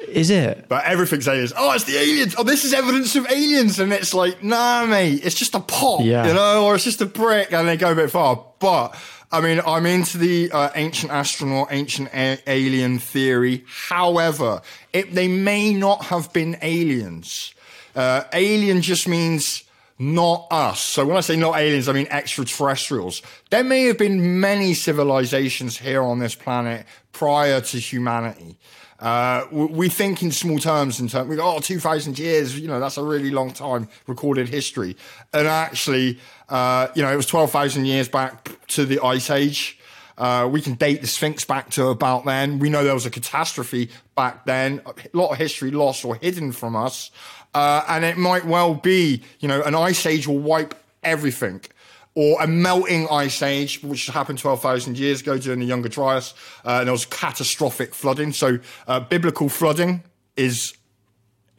Is it? But everything's aliens. Oh, it's the aliens. Oh, this is evidence of aliens. And it's like, nah, mate, it's just a pot, Yeah. you know, or it's just a brick. And they go a bit far. But, I mean, I'm into the uh, ancient astronaut, ancient a- alien theory. However, it, they may not have been aliens. Uh, alien just means not us. So when I say not aliens, I mean extraterrestrials. There may have been many civilizations here on this planet prior to humanity. Uh, we think in small terms in terms, we go, oh, 2,000 years, you know, that's a really long time recorded history. And actually, uh, you know, it was 12,000 years back to the Ice Age. Uh, we can date the Sphinx back to about then. We know there was a catastrophe back then. A lot of history lost or hidden from us. Uh, and it might well be, you know, an ice age will wipe everything. Or a melting ice age, which happened 12,000 years ago during the Younger Dryas. Uh, and there was catastrophic flooding. So, uh, biblical flooding is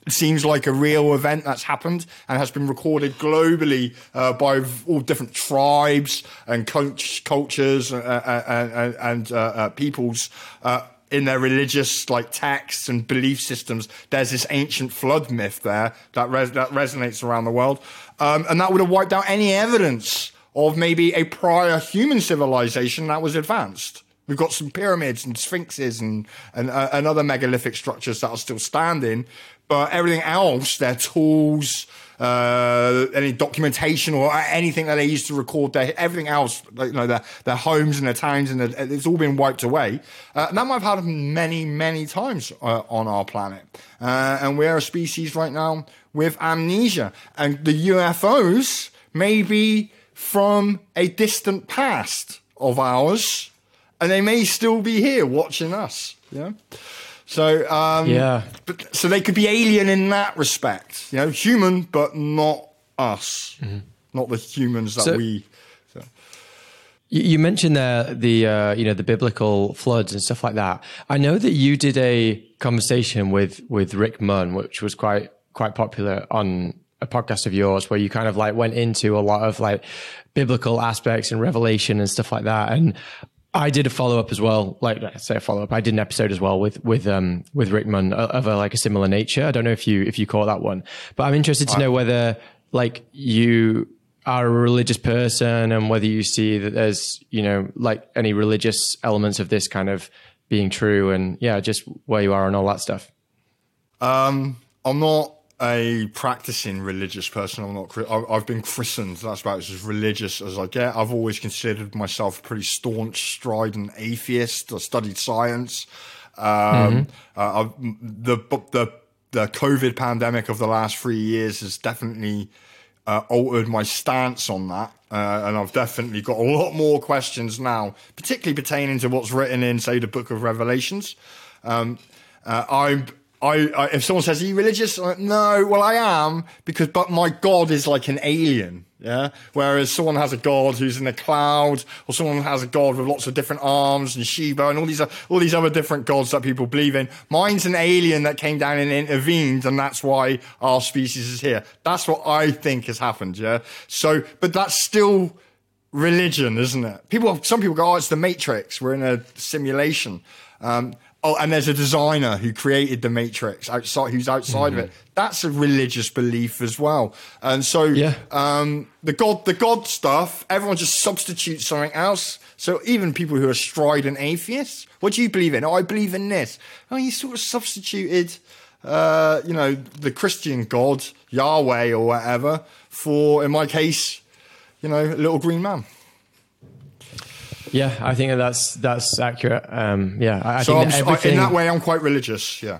seems like a real event that's happened and has been recorded globally uh, by all different tribes and cult- cultures uh, uh, and, and uh, uh, peoples uh, in their religious like texts and belief systems. There's this ancient flood myth there that res- that resonates around the world, um, and that would have wiped out any evidence of maybe a prior human civilization that was advanced. We've got some pyramids and sphinxes and, and, uh, and other megalithic structures that are still standing, but everything else, their tools, uh, any documentation or anything that they used to record their, everything else, you know, their, their homes and their towns and their, it's all been wiped away. Uh, and that might have happened many, many times uh, on our planet. Uh, and we're a species right now with amnesia and the UFOs may be from a distant past of ours and they may still be here watching us. Yeah. So um, Yeah. but, so they could be alien in that respect. You know, human, but not us, not the humans that So- we. So. You mentioned there the uh, you know the biblical floods and stuff like that. I know that you did a conversation with with Rick Munn, which was quite quite popular on a podcast of yours, where you kind of like went into a lot of like biblical aspects and revelation and stuff like that. And I did a follow up as well, like I say a follow up. I did an episode as well with with um with Rick Munn of of a, like a similar nature. I don't know if you if you caught that one, but I'm interested to know whether like you are a religious person and whether you see that there's you know like any religious elements of this kind of being true and yeah just where you are and all that stuff Um, I'm not a practicing religious person. I'm not. I've been christened. That's about as religious as I get. I've always considered myself a pretty staunch, strident atheist. I studied science. Um, uh, I've, the the the COVID pandemic of the last three years has definitely uh, altered my stance on that. Uh, and I've definitely got a lot more questions now, particularly pertaining to what's written in, say, the Book of Revelations. Um, uh, I'm, I, I, if someone says, "Are you religious?" Like, no, well, I am because, but my God is like an alien. Yeah. Whereas someone has a God who's in the cloud, or someone has a God with lots of different arms and Shiva and all these, all these other different gods that people believe in. Mine's an alien that came down and intervened, and that's why our species is here. That's what I think has happened. Yeah. So, but that's still religion, isn't it? People, some people go, "Oh, it's the Matrix. We're in a simulation." Um, oh, and there's a designer who created the Matrix outside, who's outside of it. That's a religious belief as well. And so, Yeah. um, the God, the God stuff, everyone just substitutes something else. So even people who are strident atheists, what do you believe in? Oh, I believe in this. Oh, you sort of substituted, uh, you know, the Christian God, Yahweh or whatever, for, in my case, you know, a little green man. Yeah i think that's that's accurate um yeah i, I So think that in that way, I'm quite religious. Yeah.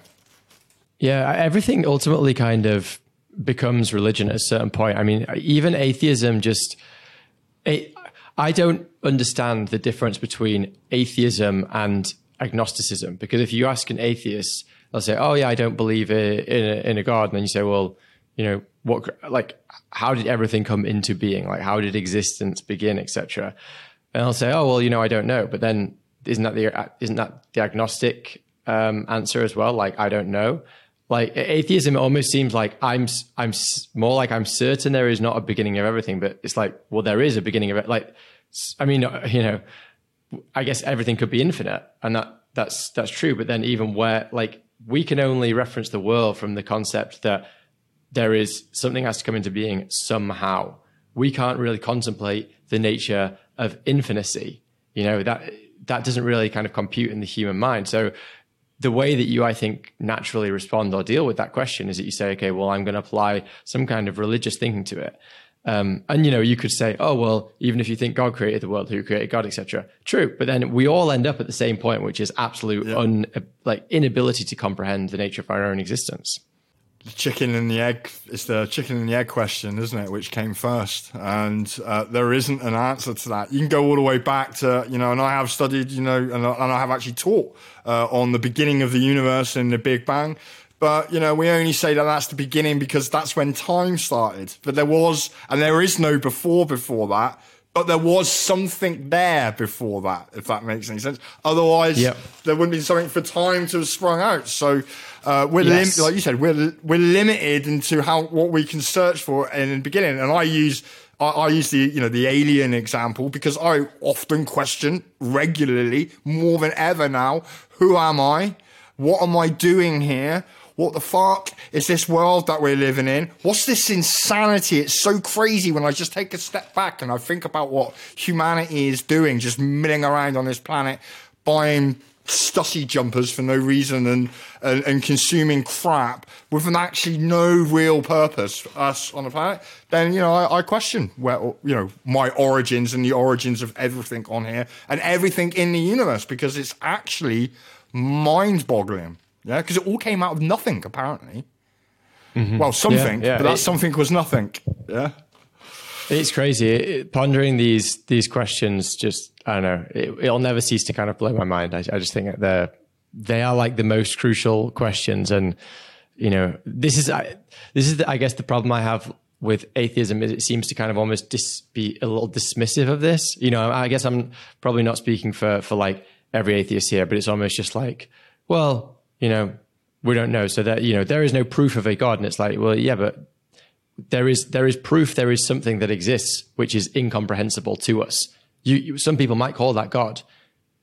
Yeah, everything ultimately kind of becomes religion at a certain point. I mean, even atheism just. It, I don't understand the difference between atheism and agnosticism because if you ask an atheist, they'll say, "Oh yeah, I don't believe in a, in a god," and then you say, "Well, you know, what like how did everything come into being? Like how did existence begin, etc." And I'll say, "Oh well, you know, I don't know," but then isn't that the isn't that the agnostic um, answer as well? Like I don't know. Like atheism, almost seems like I'm I'm more like I'm certain there is not a beginning of everything, but it's like well there is a beginning of it. Like I mean uh, you know I guess everything could be infinite, and that that's that's true. But then even where like we can only reference the world from the concept that there is something has to come into being somehow. We can't really contemplate the nature of infinity. You know, that that doesn't really kind of compute in the human mind. So the way that you, I think, naturally respond or deal with that question is that you say, okay, well, I'm going to apply some kind of religious thinking to it. Um, and you know, you could say, oh well, even if you think God created the world, who created God, etc. True, but then we all end up at the same point, which is absolute yeah. un, like inability to comprehend the nature of our own existence. The chicken and the egg is the chicken and the egg question, isn't it? Which came first? And uh, there isn't an answer to that. You can go all the way back to you know, and I have studied, you know, and, and I have actually taught uh, on the beginning of the universe and the Big Bang. But, you know, we only say that that's the beginning because that's when time started. But there was, and there is no before before that, but there was something there before that, if that makes any sense. Otherwise, yep. there wouldn't be something for time to have sprung out. So, uh, we're yes. lim- like you said, we're we're limited into how what we can search for in the beginning. And I use I, I, use the you know the alien example because I often question regularly more than ever now. Who am I? What am I doing here? What the fuck is this world that we're living in? What's this insanity? It's so crazy when I just take a step back and I think about what humanity is doing, just milling around on this planet, buying Stussy jumpers for no reason and, and, and, consuming crap with an actually no real purpose for us on the planet, then, you know, I, I, question where, you know, my origins and the origins of everything on here and everything in the universe because it's actually mind boggling. Yeah, because it all came out of nothing, apparently. Mm-hmm. Well, something, yeah, yeah. but that it, something was nothing. Yeah. It's crazy. It, pondering these these questions, just I don't know. It, will never cease to kind of blow my mind. I, I just think they're they are like the most crucial questions, and you know, this is I, this is the, I guess the problem I have with atheism is it seems to kind of almost dis, be a little dismissive of this. You know, I guess I'm probably not speaking for for like every atheist here, but it's almost just like, well, you know, we don't know. So that, you know, there is no proof of a God. And it's like, well, yeah, but there is, there is proof there is something that exists, which is incomprehensible to us. You, you some people might call that God.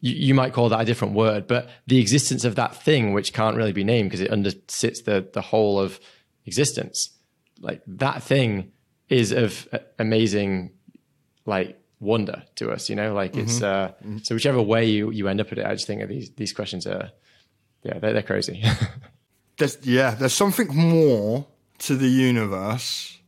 You, you, might call that a different word, but the existence of that thing, which can't really be named because it undersits the, the whole of existence, like that thing is of amazing, like wonder to us, you know, like mm-hmm. it's, uh, mm-hmm. so whichever way you, you end up at it, I just think these, these questions are, yeah, they're, they're crazy. there's, yeah, there's something more to the universe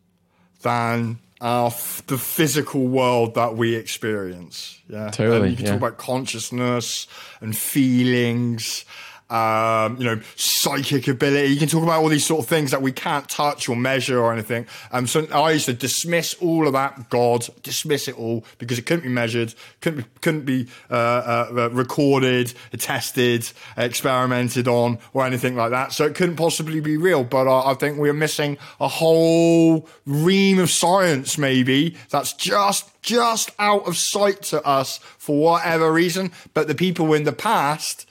than our the physical world that we experience. Yeah, totally. And you can yeah. talk about consciousness and feelings um, you know, psychic ability. You can talk about all these sort of things that we can't touch or measure or anything. Um, so I used to dismiss all of that, God, dismiss it all because it couldn't be measured, couldn't be, couldn't be uh, uh, uh recorded, tested, experimented on, or anything like that. So it couldn't possibly be real. But uh, I think we're missing a whole ream of science, maybe that's just just out of sight to us for whatever reason. But the people in the past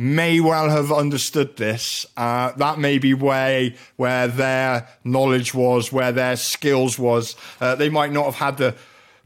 may well have understood this. Uh, that may be where where their knowledge was, where their skills was. Uh, they might not have had the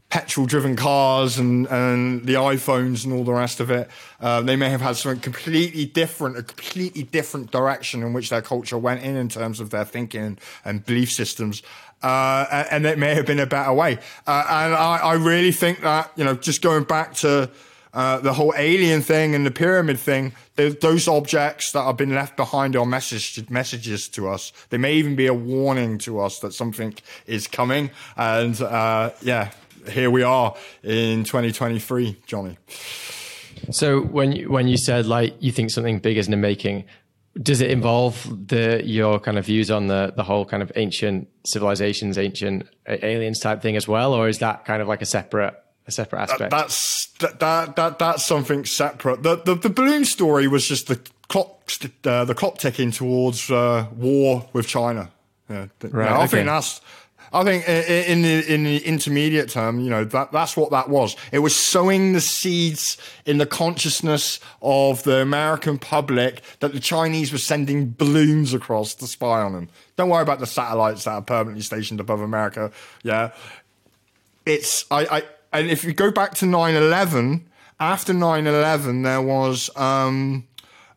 petrol-driven cars and, and the iPhones and all the rest of it. Uh, they may have had something completely different, a completely different direction in which their culture went in in terms of their thinking and belief systems. Uh, and it may have been a better way. Uh, and I, I really think that, you know, just going back to uh, the whole alien thing and the pyramid thing, those objects that have been left behind are message, messages to us. They may even be a warning to us that something is coming. And uh, yeah, here we are in 2023, Jonny. So when you, when you said like you think something big is in the making, does it involve the your kind of views on the the whole kind of ancient civilizations, ancient aliens type thing as well, or is that kind of like a separate a separate aspect. That, that's that, that that that's something separate. The the, the balloon story was just the clock uh, the clock ticking towards uh, war with China. Yeah, right. I okay. think that's. I think in the in the intermediate term, you know, that that's what that was. It was sowing the seeds in the consciousness of the American public that the Chinese were sending balloons across to spy on them. Don't worry about the satellites that are permanently stationed above America. Yeah, it's I, I and if you go back to 9-11, after 9-11, there was um,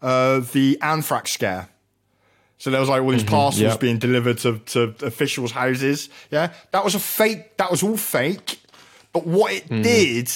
uh, the anthrax scare. So there was like all these parcels yep. being delivered to, to officials' houses. Yeah, that was a fake. That was all fake. But what it did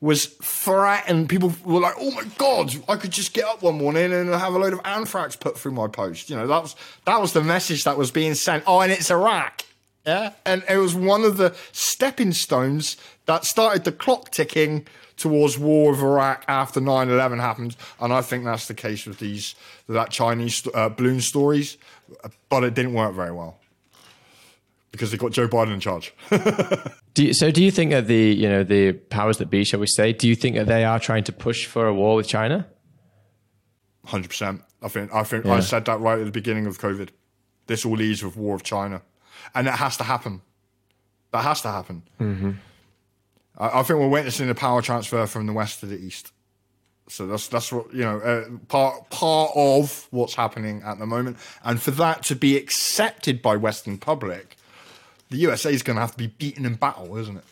was threaten people. Were like, "Oh my god, I could just get up one morning and have a load of anthrax put through my post." You know, that was that was the message that was being sent. Oh, and it's Iraq. Yeah, and it was one of the stepping stones that started the clock ticking towards war with Iraq after 9-11 happened. And I think that's the case with these that Chinese uh, balloon stories, but it didn't work very well because they got Joe Biden in charge. do you, so do you think that the you know the powers that be, shall we say, do you think that they are trying to push for a war with China? Hundred percent. I think I think yeah. I said that right at the beginning of COVID. This all leads with war of China, and it has to happen. That has to happen. Mm-hmm. I, I, think we're witnessing a power transfer from the west to the east. So that's that's what you know uh, part part of what's happening at the moment, and for that to be accepted by Western public, the USA is going to have to be beaten in battle, isn't it?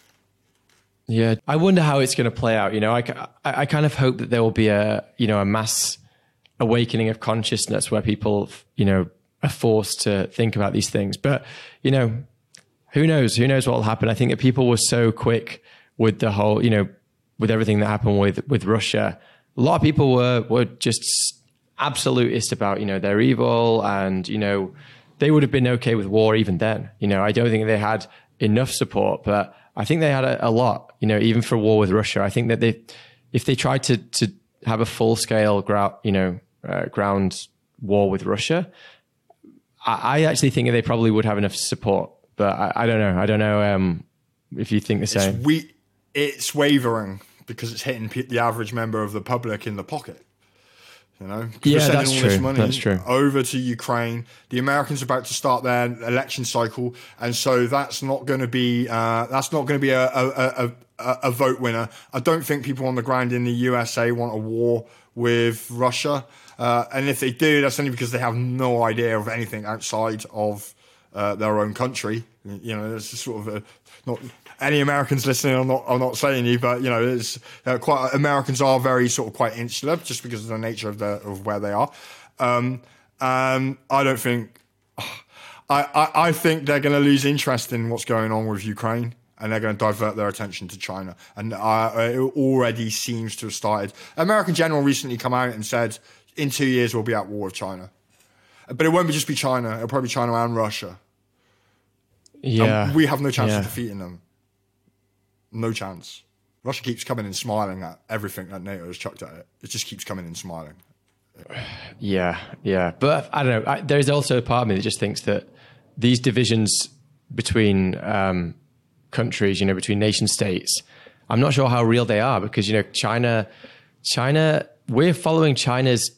Yeah, I wonder how it's going to play out. You know, I, I, I kind of hope that there will be a you know a mass awakening of consciousness where people you know are forced to think about these things. But you know, who knows? Who knows what will happen? I think that people were so quick with the whole you know with everything that happened with with Russia a lot of people were were just absolutist about you know they're evil and you know they would have been okay with war even then. You know, I don't think they had enough support, but I think they had a, a lot. You know, even for war with Russia, I think that they if they tried to to have a full scale you know uh, ground war with Russia, I, I, actually think they probably would have enough support. But I, I don't know. I don't know um, if you think the same. It's, we, it's wavering because it's hitting the average member of the public in the pocket. You know, yeah, that's true. that's true. Over to Ukraine, the Americans are about to start their election cycle, and so that's not going to be uh, that's not going to be a, a, a, a, vote winner. I don't think people on the ground in the USA want a war with Russia, uh, and if they do, that's only because they have no idea of anything outside of uh, their own country. You know, it's sort of a, not any Americans listening, I'm not, I'm not saying you, but you know, it's uh, quite Americans are very sort of quite insular just because of the nature of the of where they are. Um, um, I don't think. I, I, I think they're going to lose interest in what's going on with Ukraine and they're going to divert their attention to China. And uh, it already seems to have started. American general recently come out and said, in two years we'll be at war with China. But it won't be just be China. It'll probably be China and Russia. Yeah, and we have no chance yeah. of defeating them no chance. Russia keeps coming and smiling at everything that NATO has chucked at it. It just keeps coming and smiling. Yeah, yeah. But I don't know. I, there's also a part of me that just thinks that these divisions between um, countries, you know, between nation states, I'm not sure how real they are because, you know, China, China, we're following China's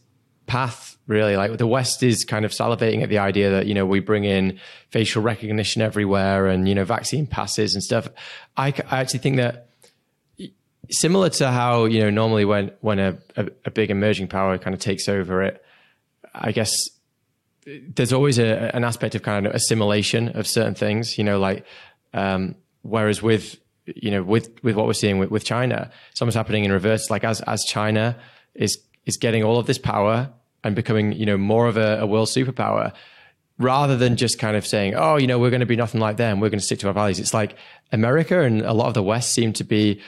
path really. Like the west is kind of salivating at the idea that you know we bring in facial recognition everywhere and you know vaccine passes and stuff. I, I actually think that similar to how you know normally when when a, a, a big emerging power kind of takes over it i guess there's always a, an aspect of kind of assimilation of certain things you know like um, whereas with you know with with what we're seeing with, with china something's happening in reverse like as as china is is getting all of this power and becoming, you know, more of a, a world superpower rather than just kind of saying, oh, you know, we're going to be nothing like them. We're going to stick to our values. It's like America and a lot of the West seem to be,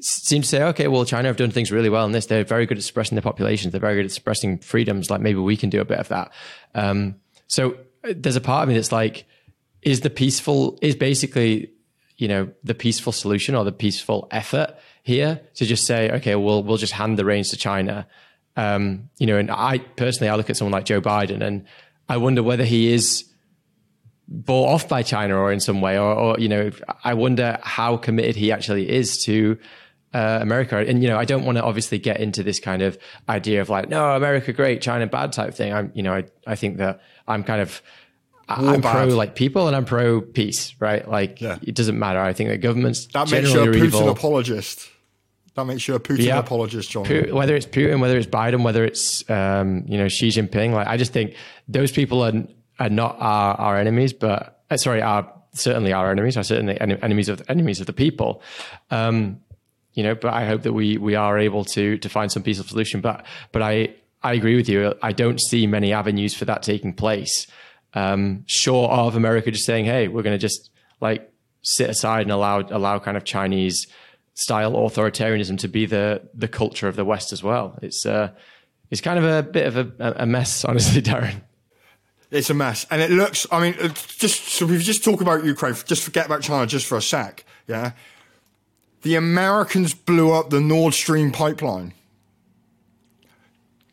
seem to say, okay, well, China have done things really well in this. They're very good at suppressing their populations. They're very good at suppressing freedoms. Like maybe we can do a bit of that. Um, so uh, there's a part of me that's like, is the peaceful, is basically, you know, the peaceful solution or the peaceful effort here to just say, okay, we'll, we'll just hand the reins to China um, you know, and I personally, I look at someone like Joe Biden and I wonder whether he is bought off by China or in some way, or, or you know, I wonder how committed he actually is to uh, America. And you know, I don't want to obviously get into this kind of idea of like, no, America great, China bad type thing. I'm, you know, I, I think that I'm kind of I'm pro like people and I'm pro peace, right? Like yeah. it doesn't matter. I think that governments that makes you a Putin evil. apologist. That makes you a Putin yeah. apologist, John. whether it's Putin, whether it's Biden, whether it's um, you know Xi Jinping, like I just think those people are are not our, our enemies, but uh, sorry, are certainly our enemies. Are certainly enemies of enemies of the people. Um, you know, but I hope that we we are able to to find some peaceful solution. But but I I agree with you. I don't see many avenues for that taking place. Um, short of America just saying, "Hey, we're going to just like sit aside and allow allow kind of Chinese style authoritarianism to be the the culture of the West as well." It's uh, it's kind of a bit of a, a mess, honestly, Darren. It's a mess, and it looks. I mean, just so we've just talk about Ukraine. Just forget about China just for a sec. Yeah, the Americans blew up the Nord Stream pipeline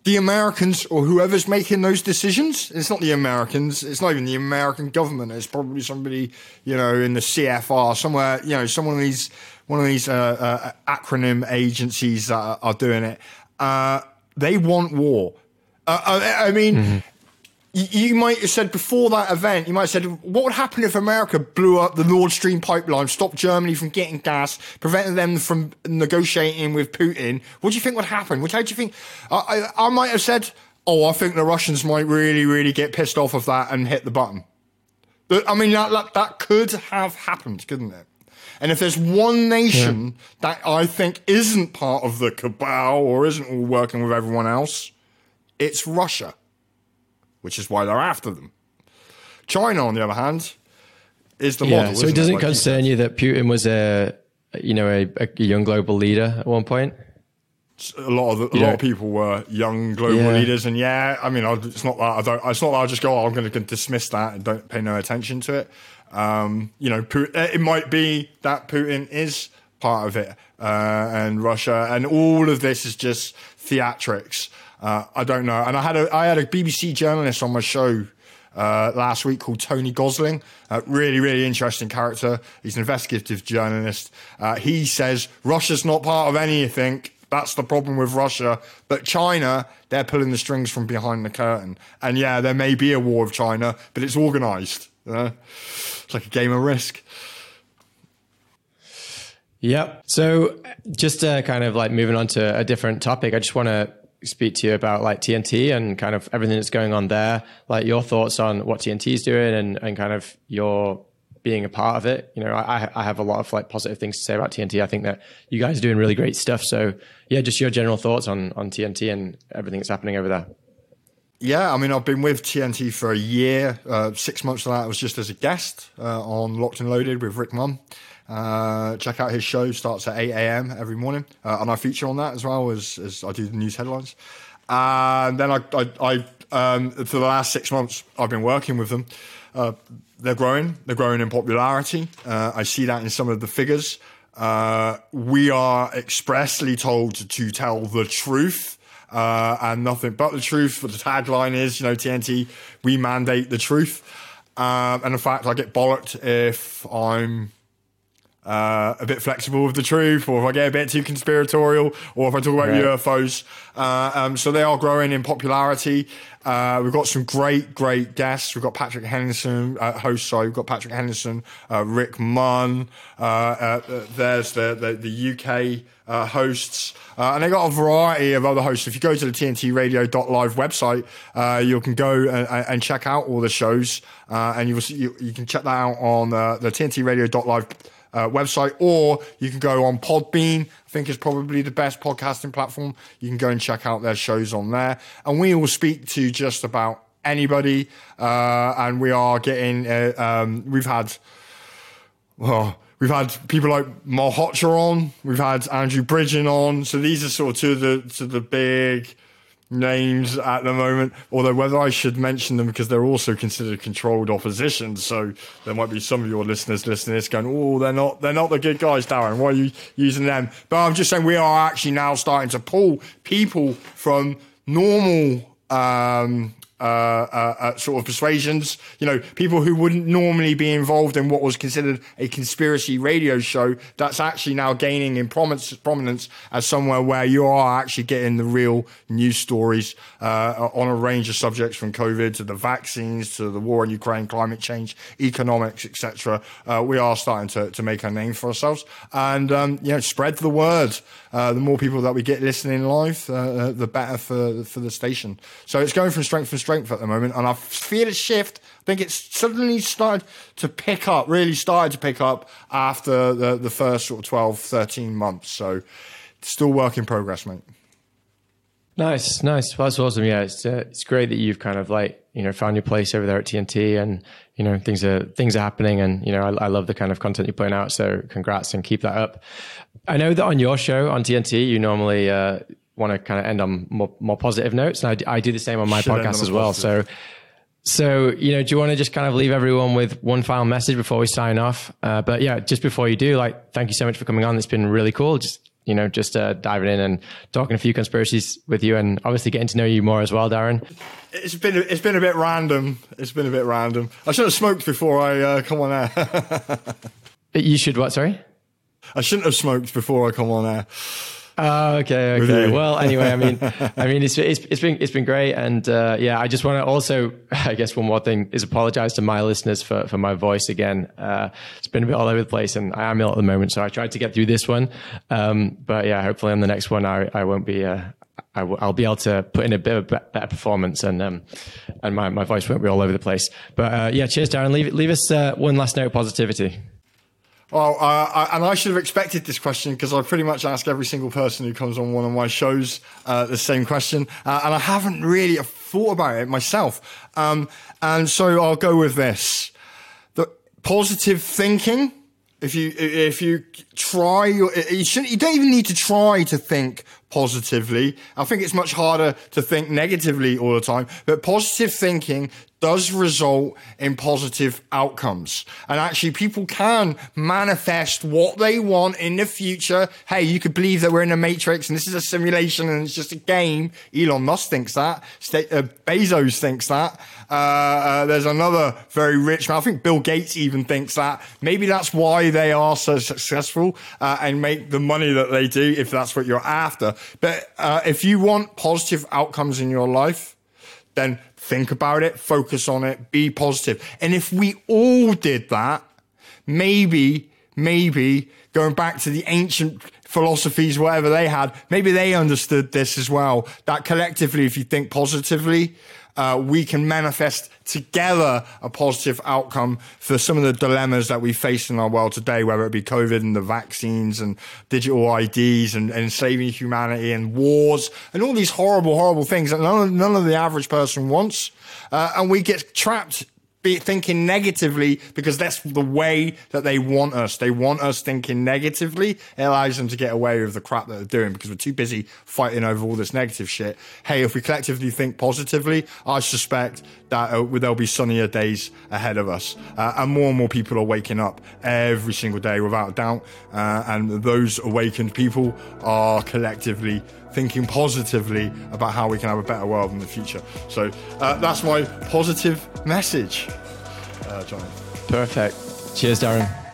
the Americans or whoever's making those decisions, it's not the Americans, it's not even the American government, it's probably somebody, you know, in the CFR, somewhere, you know, someone of these, one of these uh, uh, acronym agencies that are, are doing it. Uh, they want war. Uh, I, I, mean, mm-hmm you might have said before that event, you might have said, what would happen if America blew up the Nord Stream pipeline, stopped Germany from getting gas, prevented them from negotiating with Putin? What do you think would happen? Which, how do you think? I, I, I might have said, oh, I think the Russians might really, really get pissed off of that and hit the button. I mean, that, that, that could have happened, couldn't it? And if there's one nation yeah. that I think isn't part of the cabal or isn't all working with everyone else, it's Russia which is why they're after them. China, on the other hand, is the yeah, model. So it doesn't it? like concern you, you that Putin was a, you know, a, a, young global leader at one point. A lot of the, a lot of people were young global yeah. leaders, and yeah, I mean, it's not that I don't. It's not that I just go, oh, I'm going to dismiss that and don't pay no attention to it. Um, you know, Putin, it might be that Putin is part of it, uh, and Russia, and all of this is just theatrics. Uh, I don't know. And I had a I had a BBC journalist on my show uh, last week called Tony Gosling. Uh, really, really interesting character. He's an investigative journalist. Uh, he says Russia's not part of anything. That's the problem with Russia. But China, they're pulling the strings from behind the curtain. And yeah, there may be a war with China, but it's know? It's like a game of risk. Yep. So just kind of like moving on to a different topic, I just want to speak to you about like TNT and kind of everything that's going on there, like your thoughts on what TNT is doing and, and kind of your being a part of it. You know, I, I have a lot of like positive things to say about TNT. I think that you guys are doing really great stuff. So yeah, just your general thoughts on, on TNT and everything that's happening over there. Yeah, I mean, I've been with TNT for a year. Uh, six months of that was just as a guest uh, on Locked and Loaded with Rick Munn. Uh, check out his show. Starts at 8 a.m. every morning, uh, and I feature on that as well as, as I do the news headlines. And then I, I, I um, for the last six months, I've been working with them. Uh, they're growing. They're growing in popularity. Uh, I see that in some of the figures. Uh, we are expressly told to, tell the truth. Uh, and nothing but the truth. But the tagline is, you know, TNT, we mandate the truth. Um, and in fact, I get bollocked if I'm uh, a bit flexible with the truth, or if I get a bit too conspiratorial, or if I talk about right. UFOs. Uh, um, so they are growing in popularity. Uh, we've got some great, great guests. We've got Patrick Henningsen, uh, host, sorry. We've got Patrick Henningsen, uh, Rick Munn. Uh, there's the, the, the UK hosts. and they got a variety of other hosts. If you go to the TNTRadio.live website, you can go and, and, check out all the shows. and you, will see, you, you, can check that out on the TNTRadio.live uh, website, or you can go on Podbean. I think is probably the best podcasting platform. You can go and check out their shows on there, and we will speak to just about anybody. Uh, and we are getting. Uh, um, we've had. Well, we've had people like Mal Malhotra on. We've had Andrew Bridgen on. So these are sort of two of the to the big names at the moment. Although whether I should mention them because they're also considered controlled opposition, so there might be some of your listeners listening to this going, "Oh, they're not they're not the good guys, Darren. Why are you using them?" But I'm just saying we are actually now starting to pull people from normal um, uh, uh, uh, sort of persuasions. You know, people who wouldn't normally be involved in what was considered a conspiracy radio show that's actually now gaining in prominence, prominence as somewhere where you are actually getting the real news stories uh, on a range of subjects from COVID to the vaccines to the war in Ukraine, climate change, economics, etc. Uh, we are starting to, to make a name for ourselves and um, you know spread the word. Uh, the more people that we get listening live, the better for for the station. So it's going from strength to strength at the moment, and I feel a shift. I think it's suddenly started to pick up, really started to pick up after the, the first sort of 12, 13 months. So still work in progress, mate. Nice, nice. That's awesome. Yeah, it's uh, it's great that you've kind of like you know found your place over there at TNT, and you know things are things are happening, and you know I, I love the kind of content you're putting out. So congrats and keep that up. I know that on your show on TNT, you normally uh, want to kind of end on more, more positive notes, and I, I do the same on my Should podcast as well. positive. So. So, you know, do you want to just kind of leave everyone with one final message before we sign off? Uh, but yeah, just before you do, like, thank you so much for coming on. It's been really cool. Just, you know, just uh, diving in and talking a few conspiracies with you and obviously getting to know you more as well, Darren. It's been a, it's been a bit random. It's been a bit random. I should have smoked before I uh, come on air. You should what? Sorry. I shouldn't have smoked before I come on air. Oh, okay, okay. Well, anyway, I mean, I mean, it's, it's it's been it's been great, and uh, yeah, I just want to also, I guess, one more thing is apologize to my listeners for for my voice again. Uh, it's been a bit all over the place, and I am ill at the moment, so I tried to get through this one, um, but yeah, hopefully on the next one, I I won't be. Uh, I w- I'll be able to put in a bit of be- better performance, and um, and my, my voice won't be all over the place. But uh, yeah, cheers, Darren. Leave leave us uh, one last note of positivity. Well, uh, and I should have expected this question because I pretty much ask every single person who comes on one of my shows uh, the same question, uh, and I haven't really thought about it myself. Um, and so I'll go with this: the positive thinking. If you if you try, you shouldn't. You don't even need to try to think positively. I think it's much harder to think negatively all the time. But positive thinking does result in positive outcomes. And actually, people can manifest what they want in the future. Hey, you could believe that we're in a matrix and this is a simulation and it's just a game. Elon Musk thinks that. Uh, Bezos thinks that. Uh, uh, there's another very rich man. I think Bill Gates even thinks that. Maybe that's why they are so successful uh, and make the money that they do, if that's what you're after. But uh, if you want positive outcomes in your life, then think about it, focus on it, be positive. And if we all did that, maybe, maybe going back to the ancient philosophies, whatever they had, maybe they understood this as well. That collectively, if you think positively, uh, we can manifest together a positive outcome for some of the dilemmas that we face in our world today, whether it be COVID and the vaccines and digital IDs and, and enslaving humanity and wars and all these horrible, horrible things that none of, none of the average person wants. Uh, and we get trapped be thinking negatively because that's the way that they want us. They want us thinking negatively. It allows them to get away with the crap that they're doing because we're too busy fighting over all this negative shit. Hey, if we collectively think positively, I suspect that uh, there'll be sunnier days ahead of us. Uh, and more and more people are waking up every single day without doubt. Uh, and those awakened people are collectively thinking positively about how we can have a better world in the future. So uh, that's my positive message, uh, Jonny. Perfect. Cheers, Darren.